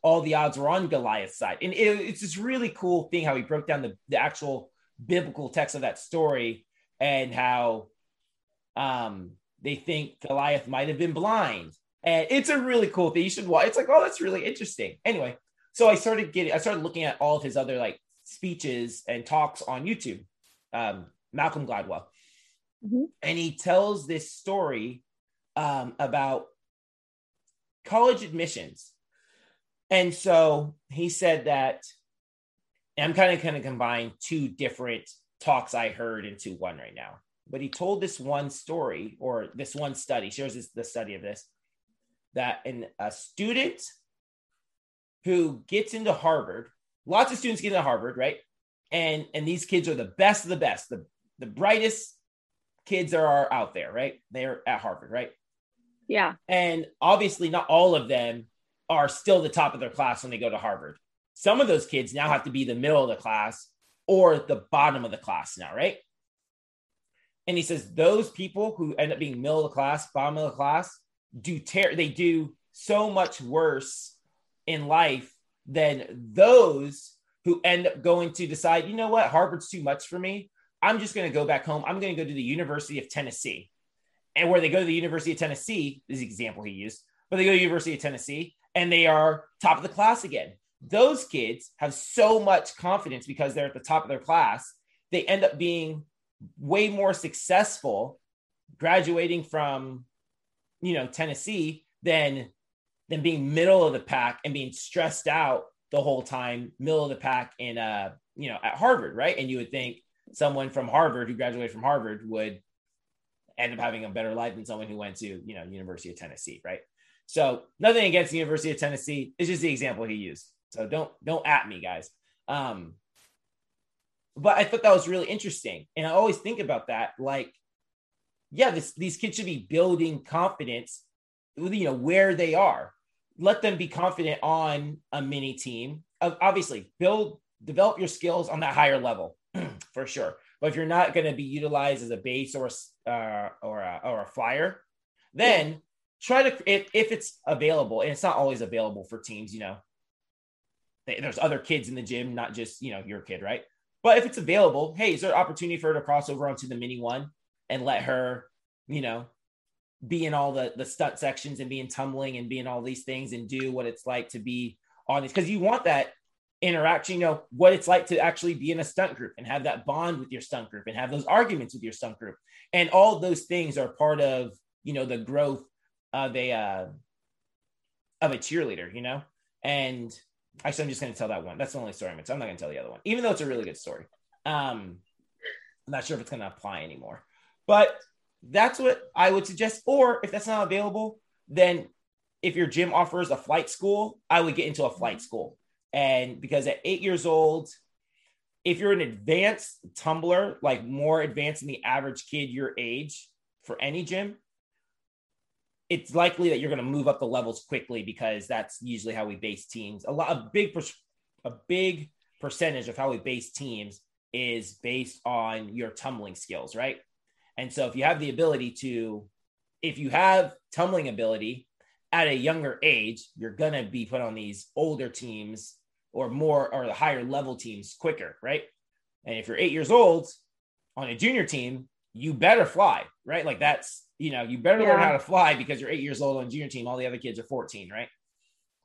all the odds were on Goliath's side. And it, it's this really cool thing how he broke down the, the actual biblical text of that story and how um they think Goliath might have been blind. And it's a really cool thing. You should watch. It's like, oh, that's really interesting. Anyway, so I started getting, I started looking at all of his other like speeches and talks on YouTube, um, Malcolm Gladwell. Mm-hmm. And he tells this story um, about college admissions. And so he said that I'm kind of kind of combine two different talks I heard into one right now. But he told this one story or this one study, shares this, the study of this, that in a student who gets into Harvard lots of students get into Harvard, right? And and these kids are the best of the best, the the brightest kids are out there, right? They're at Harvard, right? Yeah. And obviously, not all of them are still the top of their class when they go to Harvard. Some of those kids now have to be the middle of the class or the bottom of the class now, right? And he says those people who end up being middle of the class, bottom of the class, do tear. They do so much worse in life than those who end up going to decide, you know what, Harvard's too much for me. I'm just going to go back home. I'm going to go to the University of Tennessee. And where they go to the University of Tennessee is the example he used, but they go to the University of Tennessee and they are top of the class again. Those kids have so much confidence because they're at the top of their class. They end up being way more successful graduating from, you know, Tennessee than than being middle of the pack and being stressed out the whole time, middle of the pack in uh, you know, at Harvard, right? And you would think someone from Harvard who graduated from Harvard would end up having a better life than someone who went to, you know, University of Tennessee, right? So nothing against the University of Tennessee. It's just the example he used. So don't don't at me, guys. Um, but I thought that was really interesting, and I always think about that. Like, yeah, this, these kids should be building confidence, you know, where they are. Let them be confident on a mini team. Obviously, build, develop your skills on that higher level for sure. But if you're not going to be utilized as a base or a, uh, or a, or a flyer, then yeah. try to if, if it's available, and it's not always available for teams. You know, there's other kids in the gym, not just you know your kid, right? But if it's available, hey, is there opportunity for her to cross over onto the mini one and let her, you know, be in all the the stunt sections and be in tumbling and be in all these things and do what it's like to be on these because you want that interaction, you know, what it's like to actually be in a stunt group and have that bond with your stunt group and have those arguments with your stunt group. And all those things are part of, you know, the growth of a uh of a cheerleader, you know? And actually I'm just gonna tell that one. That's the only story I'm gonna tell. I'm not gonna tell the other one, even though it's a really good story. Um I'm not sure if it's gonna apply anymore. But that's what I would suggest. Or if that's not available, then if your gym offers a flight school, I would get into a flight school. And because at eight years old, if you're an advanced tumbler, like more advanced than the average kid your age for any gym, it's likely that you're going to move up the levels quickly because that's usually how we base teams. A lot, a big, a big percentage of how we base teams is based on your tumbling skills, right? And so if you have the ability to, if you have tumbling ability at a younger age, you're going to be put on these older teams or more or the higher level teams quicker, right? And if you're eight years old on a junior team, you better fly, right? Like that's, you know, you better yeah. learn how to fly because you're eight years old on junior team. All the other kids are 14, right?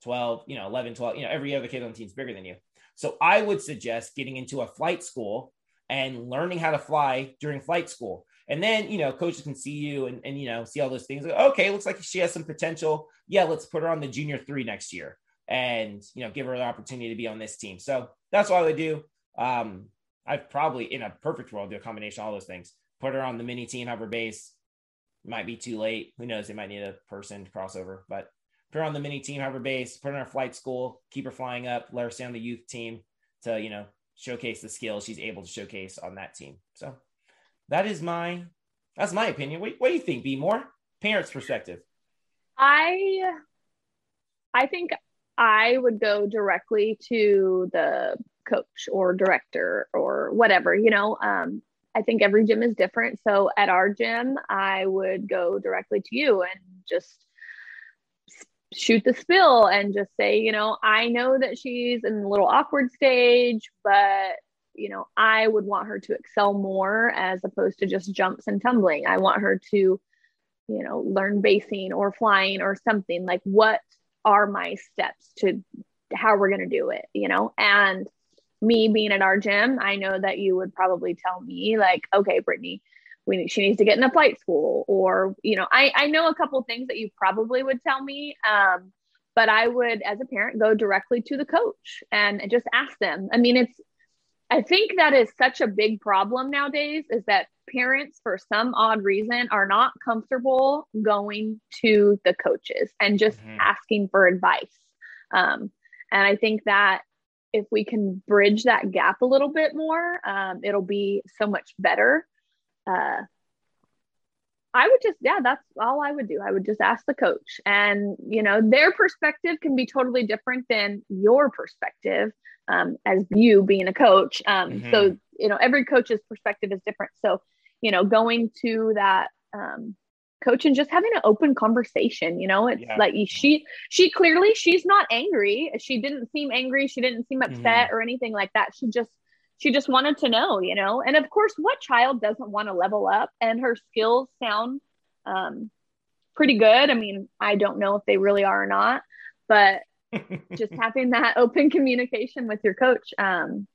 12, you know, 11, 12, you know, every other kid on the team is bigger than you. So I would suggest getting into a flight school and learning how to fly during flight school. And then, you know, coaches can see you and, and you know, see all those things. Like, okay, looks like she has some potential. Yeah, let's put her on the junior three next year and, you know, give her the opportunity to be on this team. So that's what I would do. Um, I'd probably, in a perfect world, do a combination of all those things. Put her on the mini team, have her base. Might be too late. Who knows? They might need a person to crossover, but put her on the mini team, have her base, put her in a flight school, keep her flying up, let her stay on the youth team to, you know, showcase the skills she's able to showcase on that team. So that is my that's my opinion. What, what do you think, Be more parents' perspective? I I think I would go directly to the coach or director or whatever, you know. Um, I think every gym is different. So at our gym, I would go directly to you and just shoot the spill and just say, you know, I know that she's in a little awkward stage, but you know, I would want her to excel more as opposed to just jumps and tumbling. I want her to, you know, learn basing or flying or something like what are my steps to how we're going to do it, you know? And me being at our gym, I know that you would probably tell me like, okay, Brittany, we need, she needs to get in a flight school or, you know, I, I know a couple things that you probably would tell me. Um, but I would, as a parent, go directly to the coach and just ask them. I mean, it's I think that is such a big problem nowadays is that parents, for some odd reason, are not comfortable going to the coaches and just mm-hmm. asking for advice. Um, and I think that if we can bridge that gap a little bit more, um, it'll be so much better. Uh, I would just, yeah, that's all I would do. I would just ask the coach, and you know, their perspective can be totally different than your perspective um, as you being a coach. Um, mm-hmm. So, you know, every coach's perspective is different. So, you know, going to that um, coach and just having an open conversation, you know, it's yeah. like she, she clearly, she's not angry. She didn't seem angry. She didn't seem upset mm-hmm. or anything like that. She just, she just wanted to know, you know, and of course, what child doesn't want to level up and her skills sound um, pretty good. I mean, I don't know if they really are or not, but just having that open communication with your coach. Um,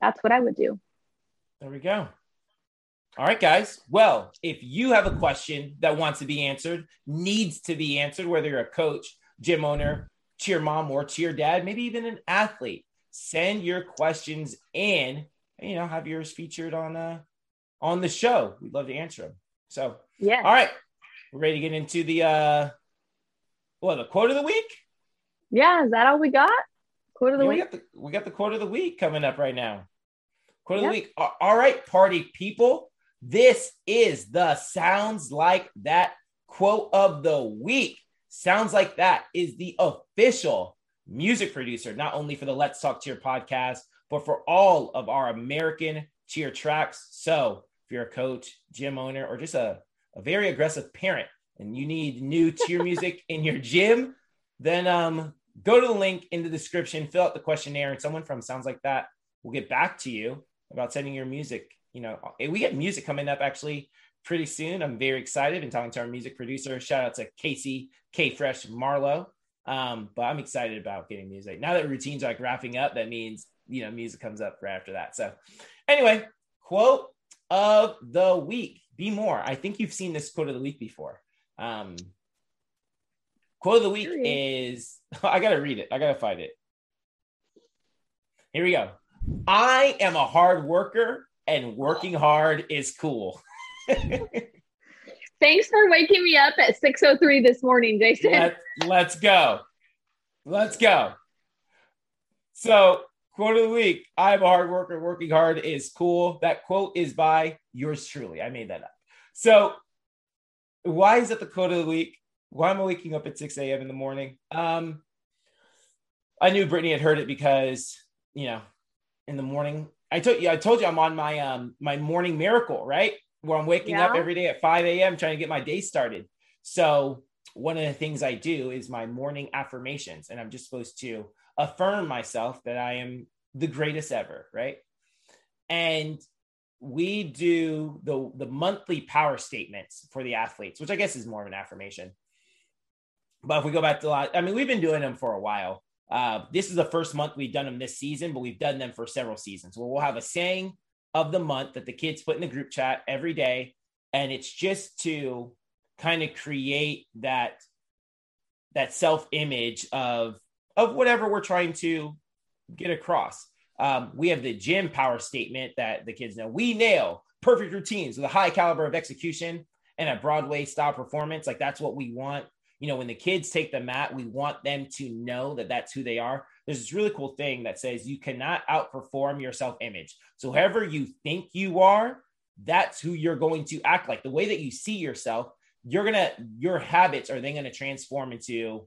that's what I would do. There we go. All right, guys. Well, if you have a question that wants to be answered, needs to be answered, whether you're a coach, gym owner, cheer mom, or cheer dad, maybe even an athlete, send your questions in. And, you know, have yours featured on uh on the show. We'd love to answer them. So, yeah. All right, we're ready to get into the uh, well, the quote of the week. Yeah, is that all we got? Quote of the yeah, week. We got the, we got the quote of the week coming up right now. Quote of the week. All right, party people. This is the Sounds Like That quote of the week. Sounds Like That is the official music producer, not only for the Let's Talk Cheer podcast, but for all of our American cheer tracks. So if you're a coach, gym owner, or just a, a very aggressive parent and you need new cheer music in your gym, then um, go to the link in the description, fill out the questionnaire, and someone from Sounds Like That will get back to you about sending your music. You know, we get music coming up actually pretty soon. I'm very excited and talking to our music producer. Shout out to Casey K Fresh Marlowe. Um, but I'm excited about getting music. Now that routines are like wrapping up, that means you know music comes up right after that. So anyway, quote of the week. Be more. I think you've seen this quote of the week before. Um, quote of the week is I gotta read it. I gotta find it. Here we go. I am a hard worker and working hard is cool. Thanks for waking me up at 6:03 this morning, Jason. Let, let's go. Let's go. So, quote of the week I'm a hard worker, working hard is cool. That quote is by yours truly. I made that up. So, why is it the quote of the week? Why am I waking up at 6 a.m. in the morning? Um, I knew Brittany had heard it because, you know, in the morning, I told you, I told you I'm on my um my morning miracle, right? Where I'm waking yeah. up every day at 5 a.m. trying to get my day started. So one of the things I do is my morning affirmations, and I'm just supposed to affirm myself that I am the greatest ever, right? And we do the the monthly power statements for the athletes, which I guess is more of an affirmation. But if we go back to a lot, I mean, we've been doing them for a while. Uh, this is the first month we've done them this season, but we've done them for several seasons. Where we'll have a saying of the month that the kids put in the group chat every day, and it's just to kind of create that that self image of of whatever we're trying to get across. Um, we have the gym power statement that the kids know. We nail perfect routines with a high caliber of execution and a Broadway style performance. Like that's what we want. You know, when the kids take the mat, we want them to know that that's who they are. There's this really cool thing that says you cannot outperform your self image. So, whoever you think you are, that's who you're going to act like. The way that you see yourself, you're gonna, your habits are then going to transform into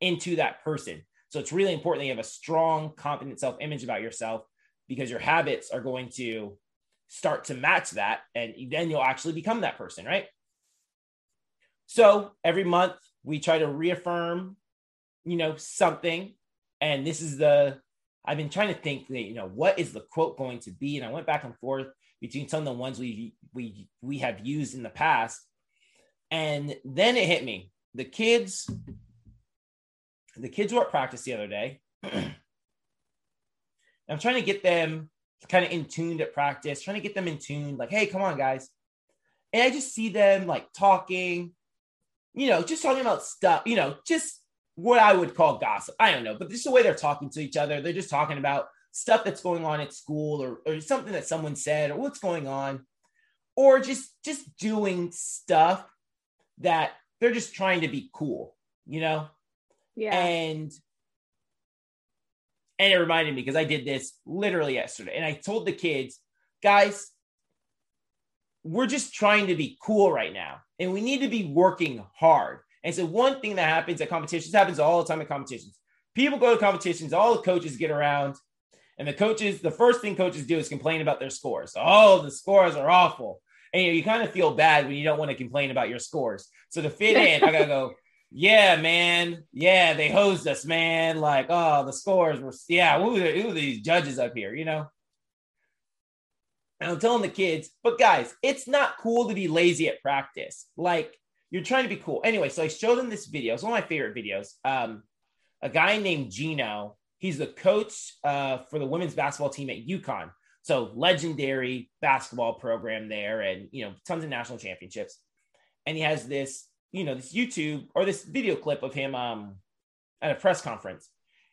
into that person. So it's really important that you have a strong, confident self image about yourself because your habits are going to start to match that. And then you'll actually become that person, right? So every month we try to reaffirm, you know, something. And this is the, I've been trying to think that, you know, what is the quote going to be? And I went back and forth between some of the ones we we we have used in the past. And then it hit me. The kids the kids were at practice the other day. I'm trying to get them kind of in tuned at practice, trying to get them in tune, like, hey, come on, guys. And I just see them like talking, you know, just talking about stuff, you know, just what I would call gossip. I don't know, but this is the way they're talking to each other. They're just talking about stuff that's going on at school or, or something that someone said or what's going on, or just just doing stuff that they're just trying to be cool, you know? Yeah. And and it reminded me because I did this literally yesterday. And I told the kids, guys, we're just trying to be cool right now. And we need to be working hard. And so one thing that happens at competitions happens all the time at competitions. People go to competitions, all the coaches get around, and the coaches, the first thing coaches do is complain about their scores. Oh, the scores are awful. And you, know, you kind of feel bad when you don't want to complain about your scores. So to fit in, I gotta go, yeah, man. Yeah, they hosed us, man. Like, oh, the scores were, yeah, who are, who are these judges up here, you know? And I'm telling the kids, but guys, it's not cool to be lazy at practice. Like, you're trying to be cool. Anyway, so I showed them this video. It's one of my favorite videos. Um, a guy named Geno, he's the coach uh, for the women's basketball team at UConn. So legendary basketball program there and, you know, tons of national championships. And he has this you know, this YouTube or this video clip of him um, at a press conference.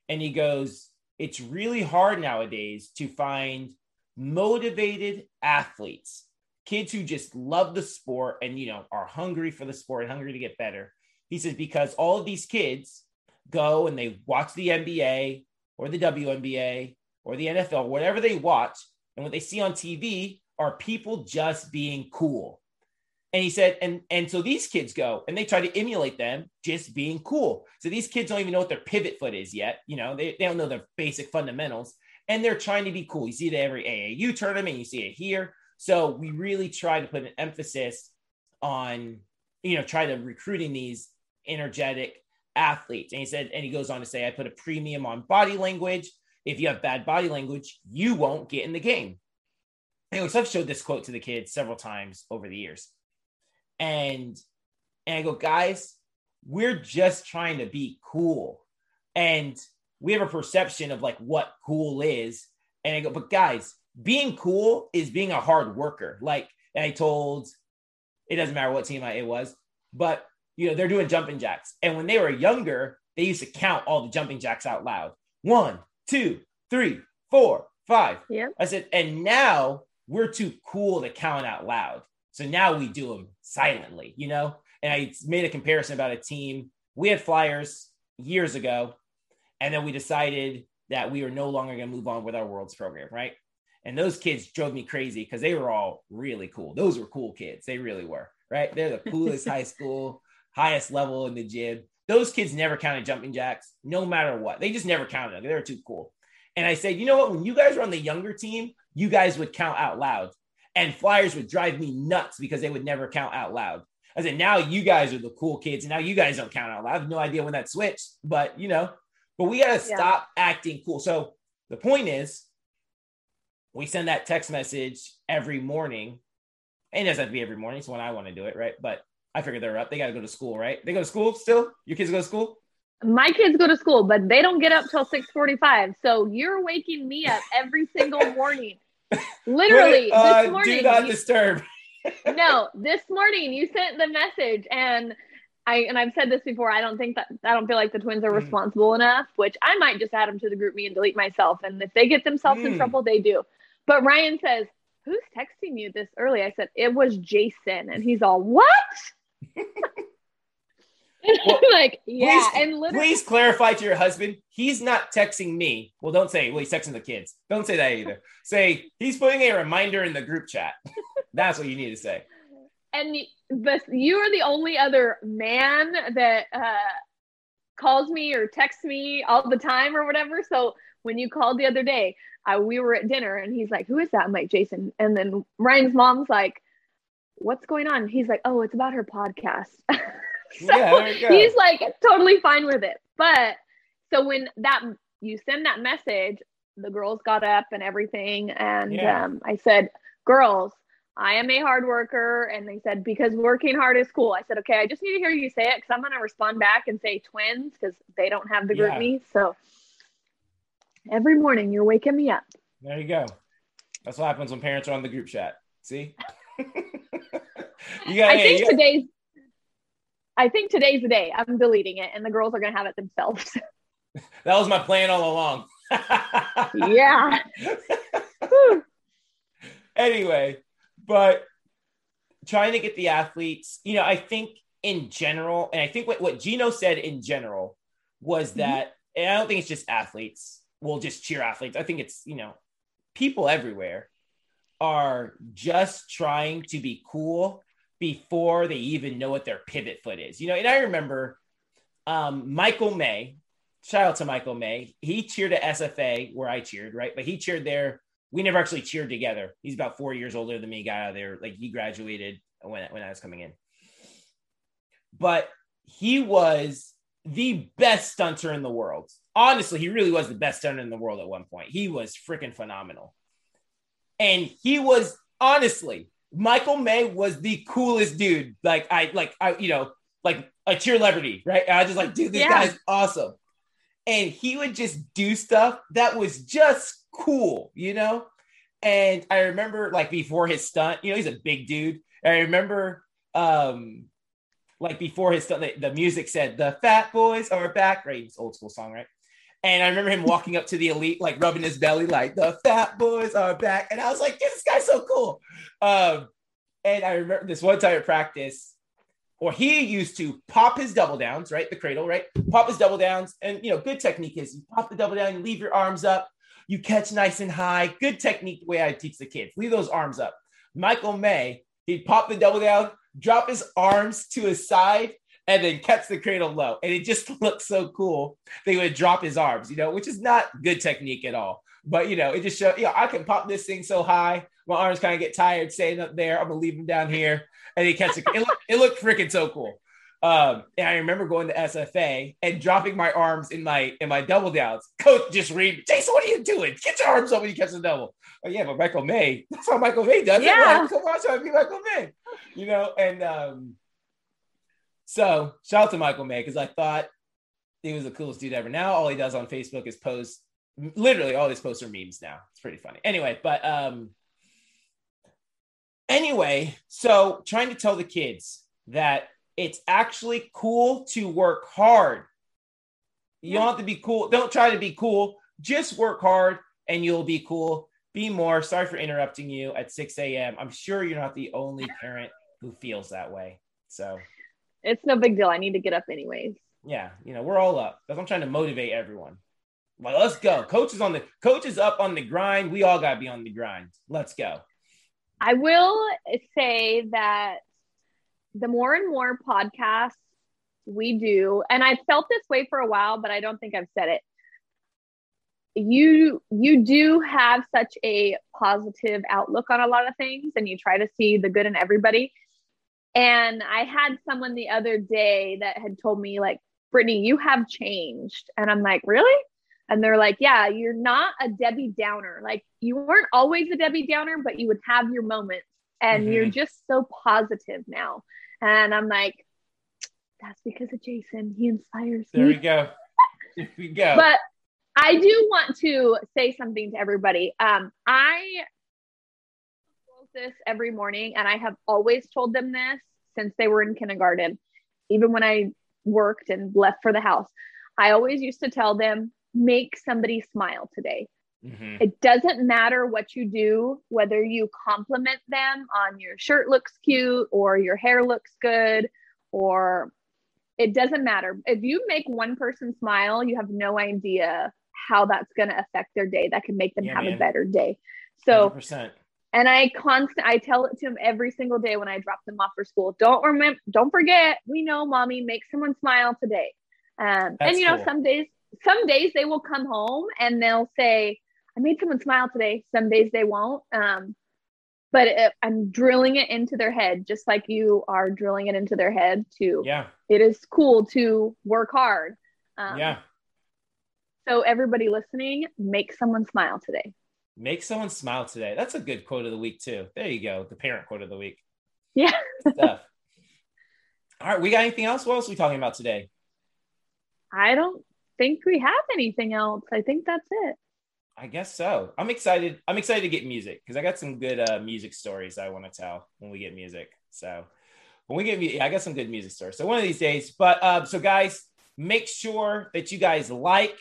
And he goes, It's really hard nowadays to find motivated athletes, kids who just love the sport and, you know, are hungry for the sport and hungry to get better. He says, Because all of these kids go and they watch the NBA or the WNBA or the NFL, whatever they watch, and what they see on TV are people just being cool. And he said, and and so these kids go and they try to emulate them just being cool. So these kids don't even know what their pivot foot is yet. You know, they, they don't know their basic fundamentals and they're trying to be cool. You see it every AAU tournament, you see it here. So we really try to put an emphasis on, you know, try to recruiting these energetic athletes. And he said, and he goes on to say, I put a premium on body language. If you have bad body language, you won't get in the game. Anyways, I've showed this quote to the kids several times over the years. And and I go, guys, we're just trying to be cool. And we have a perception of like what cool is. And I go, but guys, being cool is being a hard worker. Like, and I told, it doesn't matter what team I, it was, but you know, they're doing jumping jacks. And when they were younger, they used to count all the jumping jacks out loud. One, two, three, four, five. Yeah. I said, and now we're too cool to count out loud. So now we do them silently, you know? And I made a comparison about a team. We had Flyers years ago, and then we decided that we were no longer going to move on with our Worlds program, right? And those kids drove me crazy because they were all really cool. Those were cool kids. They really were, right? They're the coolest high school, highest level in the gym. Those kids never counted jumping jacks, no matter what. They just never counted them. They were too cool. And I said, you know what? When you guys were on the younger team, you guys would count out loud. And Flyers would drive me nuts because they would never count out loud. I said, now you guys are the cool kids, and now you guys don't count out loud. I have no idea when that switched, but you know, but we got to yeah. stop acting cool. So the point is, we send that text message every morning. And it doesn't have to be every morning. It's when I want to do it, right? But I figure they're up. They got to go to school, right? They go to school still. Your kids go to school. My kids go to school, but they don't get up till six forty-five. So you're waking me up every single morning. Literally, uh, this morning. Do not you, disturb. no, this morning you sent the message, and I and I've said this before. I don't think that I don't feel like the twins are mm. responsible enough. Which I might just add them to the GroupMe and delete myself. And if they get themselves mm. in trouble, they do. But Ryan says, "Who's texting you this early?" I said, "It was Jason," and he's all, "What?" well, like, yeah, please, and literally, please clarify to your husband. He's not texting me. Well, don't say. Well, he's texting the kids. Don't say that either. say he's putting a reminder in the group chat. That's what you need to say and but you are the only other man that uh, calls me or texts me all the time or whatever. So when you called the other day, I, we were at dinner and he's like, "Who is that?" I'm like, "Jason." And then Ryan's mom's like, "What's going on?" He's like, "Oh, it's about her podcast." so yeah, he's like totally fine with it. But so when that you send that message, the girls got up and everything, and yeah. um, I said, "Girls, I am a hard worker. And they said, because working hard is cool. I said, okay, I just need to hear you say it because I'm going to respond back and say twins because they don't have the group yeah. me. So every morning you're waking me up. There you go. That's what happens when parents are on the group chat. See? you got I think today's I think today's the day. I'm deleting it and the girls are gonna have it themselves. that was my plan all along. yeah. anyway, but trying to get the athletes, you know, I think in general, and I think what, what Geno said in general was mm-hmm. that, and I don't think it's just athletes, well, just cheer athletes. I think it's, you know, people everywhere are just trying to be cool before they even know what their pivot foot is. You know, and I remember um, Michael May, shout out to Michael May. He cheered at SFA where I cheered, right? But he cheered there we never actually cheered together. He's about four years older than me, got out there. Like he graduated when, when I was coming in. But he was the best stunter in the world. Honestly, he really was the best stunter in the world at one point. He was freaking phenomenal. And he was honestly, Michael May was the coolest dude. Like I like I, you know, like a cheer celebrity, right? I was just like, dude, this yeah. guy's awesome. And he would just do stuff that was just cool, you know? And I remember like before his stunt, you know, he's a big dude. I remember um like before his stunt, the, the music said the fat boys are back, right? It's old school song, right? And I remember him walking up to the elite, like rubbing his belly, like the fat boys are back. And I was like, this guy's so cool. Um, and I remember this one time at practice, or he used to pop his double downs, right? The cradle, right? Pop his double downs. And you know, good technique is you pop the double down, you leave your arms up, you catch nice and high. Good technique, the way I teach the kids. Leave those arms up. Michael May, he'd pop the double down, drop his arms to his side, and then catch the cradle low. And it just looked so cool. They would drop his arms, you know, which is not good technique at all. But you know, it just showed, you know, I can pop this thing so high. My arms kind of get tired staying up there. I'm gonna leave them down here. And he catch it. It looked, it looked freaking so cool. Um, and I remember going to SFA and dropping my arms in my in my double downs. Coach just read, Jason, what are you doing? Get your arms up when you catch the double. Oh, yeah, but Michael May, that's how Michael May does Yeah. it. Like, come on, try to be Michael May. You know, and um, so shout out to Michael May because I thought he was the coolest dude ever. Now all he does on Facebook is post literally all his posts are memes now. It's pretty funny. Anyway, but um anyway, so trying to tell the kids that it's actually cool to work hard. You don't have to be cool. Don't try to be cool. Just work hard and you'll be cool. Be more. Sorry for interrupting you at 6 a.m. I'm sure you're not the only parent who feels that way. So, It's no big deal. I need to get up anyways. yeah, you know, we're all up. That's I'm trying to motivate everyone. Like, let's go. Coach is on the coach is up on the grind. We all gotta be on the grind. Let's go. I will say that the more and more podcasts we do, and I've felt this way for a while, but I don't think I've said it. You you do have such a positive outlook on a lot of things, and you try to see the good in everybody. And I had someone the other day that had told me, like, Brittany, you have changed. And I'm like, really? And they're like, yeah, you're not a Debbie Downer. Like, you weren't always a Debbie Downer, but you would have your moments. And Mhm. you're just so positive now. And I'm like, that's because of Jason. He inspires There we me. go. There we go. But I do want to say something to everybody. Um, I this every morning, and I have always told them this since they were in kindergarten, even when I worked and left for the house. I always used to tell them, make somebody smile today. Mhm. It doesn't matter what you do, whether you compliment them on your shirt looks cute or your hair looks good, or it doesn't matter. If you make one person smile, you have no idea how that's going to affect their day. That can make them Yeah, have man. a better day. So, 100%. And I constant, I tell it to them every single day when I drop them off for school. Don't remember, don't forget, we know mommy, make someone smile today. Um, and you know, cool. some days, some days they will come home and they'll say, I made someone smile today. Some days they won't. Um, but it, I'm drilling it into their head, just like you are drilling it into their head too. Yeah. it is cool to work hard. Um, Yeah. So everybody listening, make someone smile today. Make someone smile today. That's a good quote of the week, too. There you go. The parent quote of the week. Yeah. Stuff. All right. We got anything else? What else are we talking about today? I don't think we have anything else. I think that's it. I guess so. I'm excited. I'm excited to get music because I got some good uh, music stories I want to tell when we get music. So when we get, mu- yeah, I got some good music stories. So one of these days. But uh, so guys, make sure that you guys like,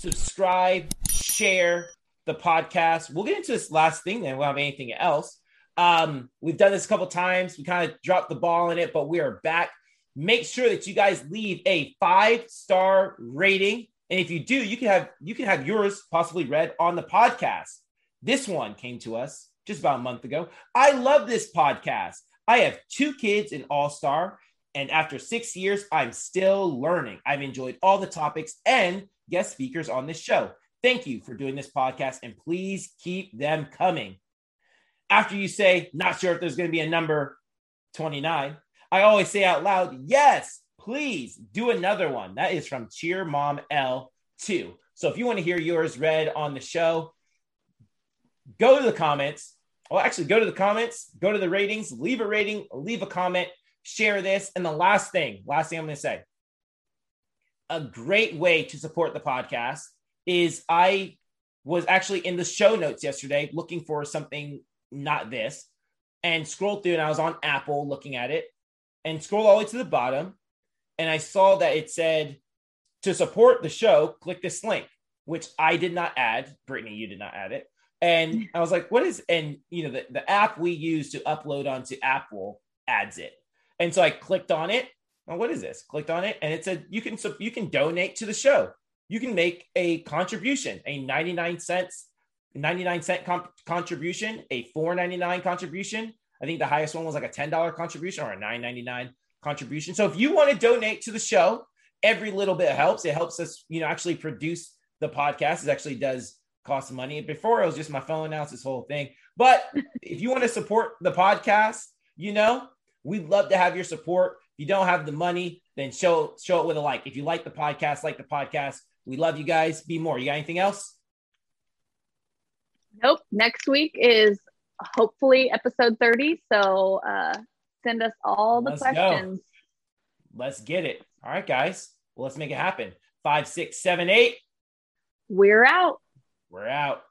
subscribe, share the podcast. We'll get into this last thing. Then we won't have anything else. Um, we've done this a couple times. We kind of dropped the ball in it, but we are back. Make sure that you guys leave a five star rating and if you do, you can have you can have yours possibly read on the podcast. This one came to us just about a month ago. I love this podcast. I have two kids in All Star, and after six years, I'm still learning. I've enjoyed all the topics and guest speakers on this show. Thank you for doing this podcast, and please keep them coming. After you say, not sure if there's going to be a number 29, I always say out loud, yes, please do another one. That is from Cheer Mom L2. So if you want to hear yours read on the show, go to the comments. Well, actually, go to the comments, go to the ratings, leave a rating, leave a comment, share this. And the last thing, last thing I'm going to say a great way to support the podcast is I was actually in the show notes yesterday looking for something not this and scrolled through and I was on Apple looking at it and scrolled all the way to the bottom and I saw that it said to support the show, click this link, which I did not add. Brittany, you did not add it. And I was like, what is, and you know, the, the app we use to upload onto Apple adds it. And so I clicked on it. Well, what is this? Clicked on it and it said you can, you can donate to the show. You can make a contribution, a 99 cents 99 cent comp- contribution, a 4.99 contribution. I think the highest one was like a $10 contribution or a 9.99 contribution. So if you want to donate to the show, every little bit helps. It helps us, you know, actually produce the podcast. It actually does cost money. Before it was just my phone it's this whole thing. But if you want to support the podcast, you know, we'd love to have your support. If you don't have the money, then show show it with a like. If you like the podcast, like the podcast. We love you guys. Be more. You got anything else? Nope. Next week is hopefully episode 30. So uh, send us all the Let's questions. Go. Let's get it. All right, guys. Well, let's make it happen. Five, six, seven, eight. We're out. We're out.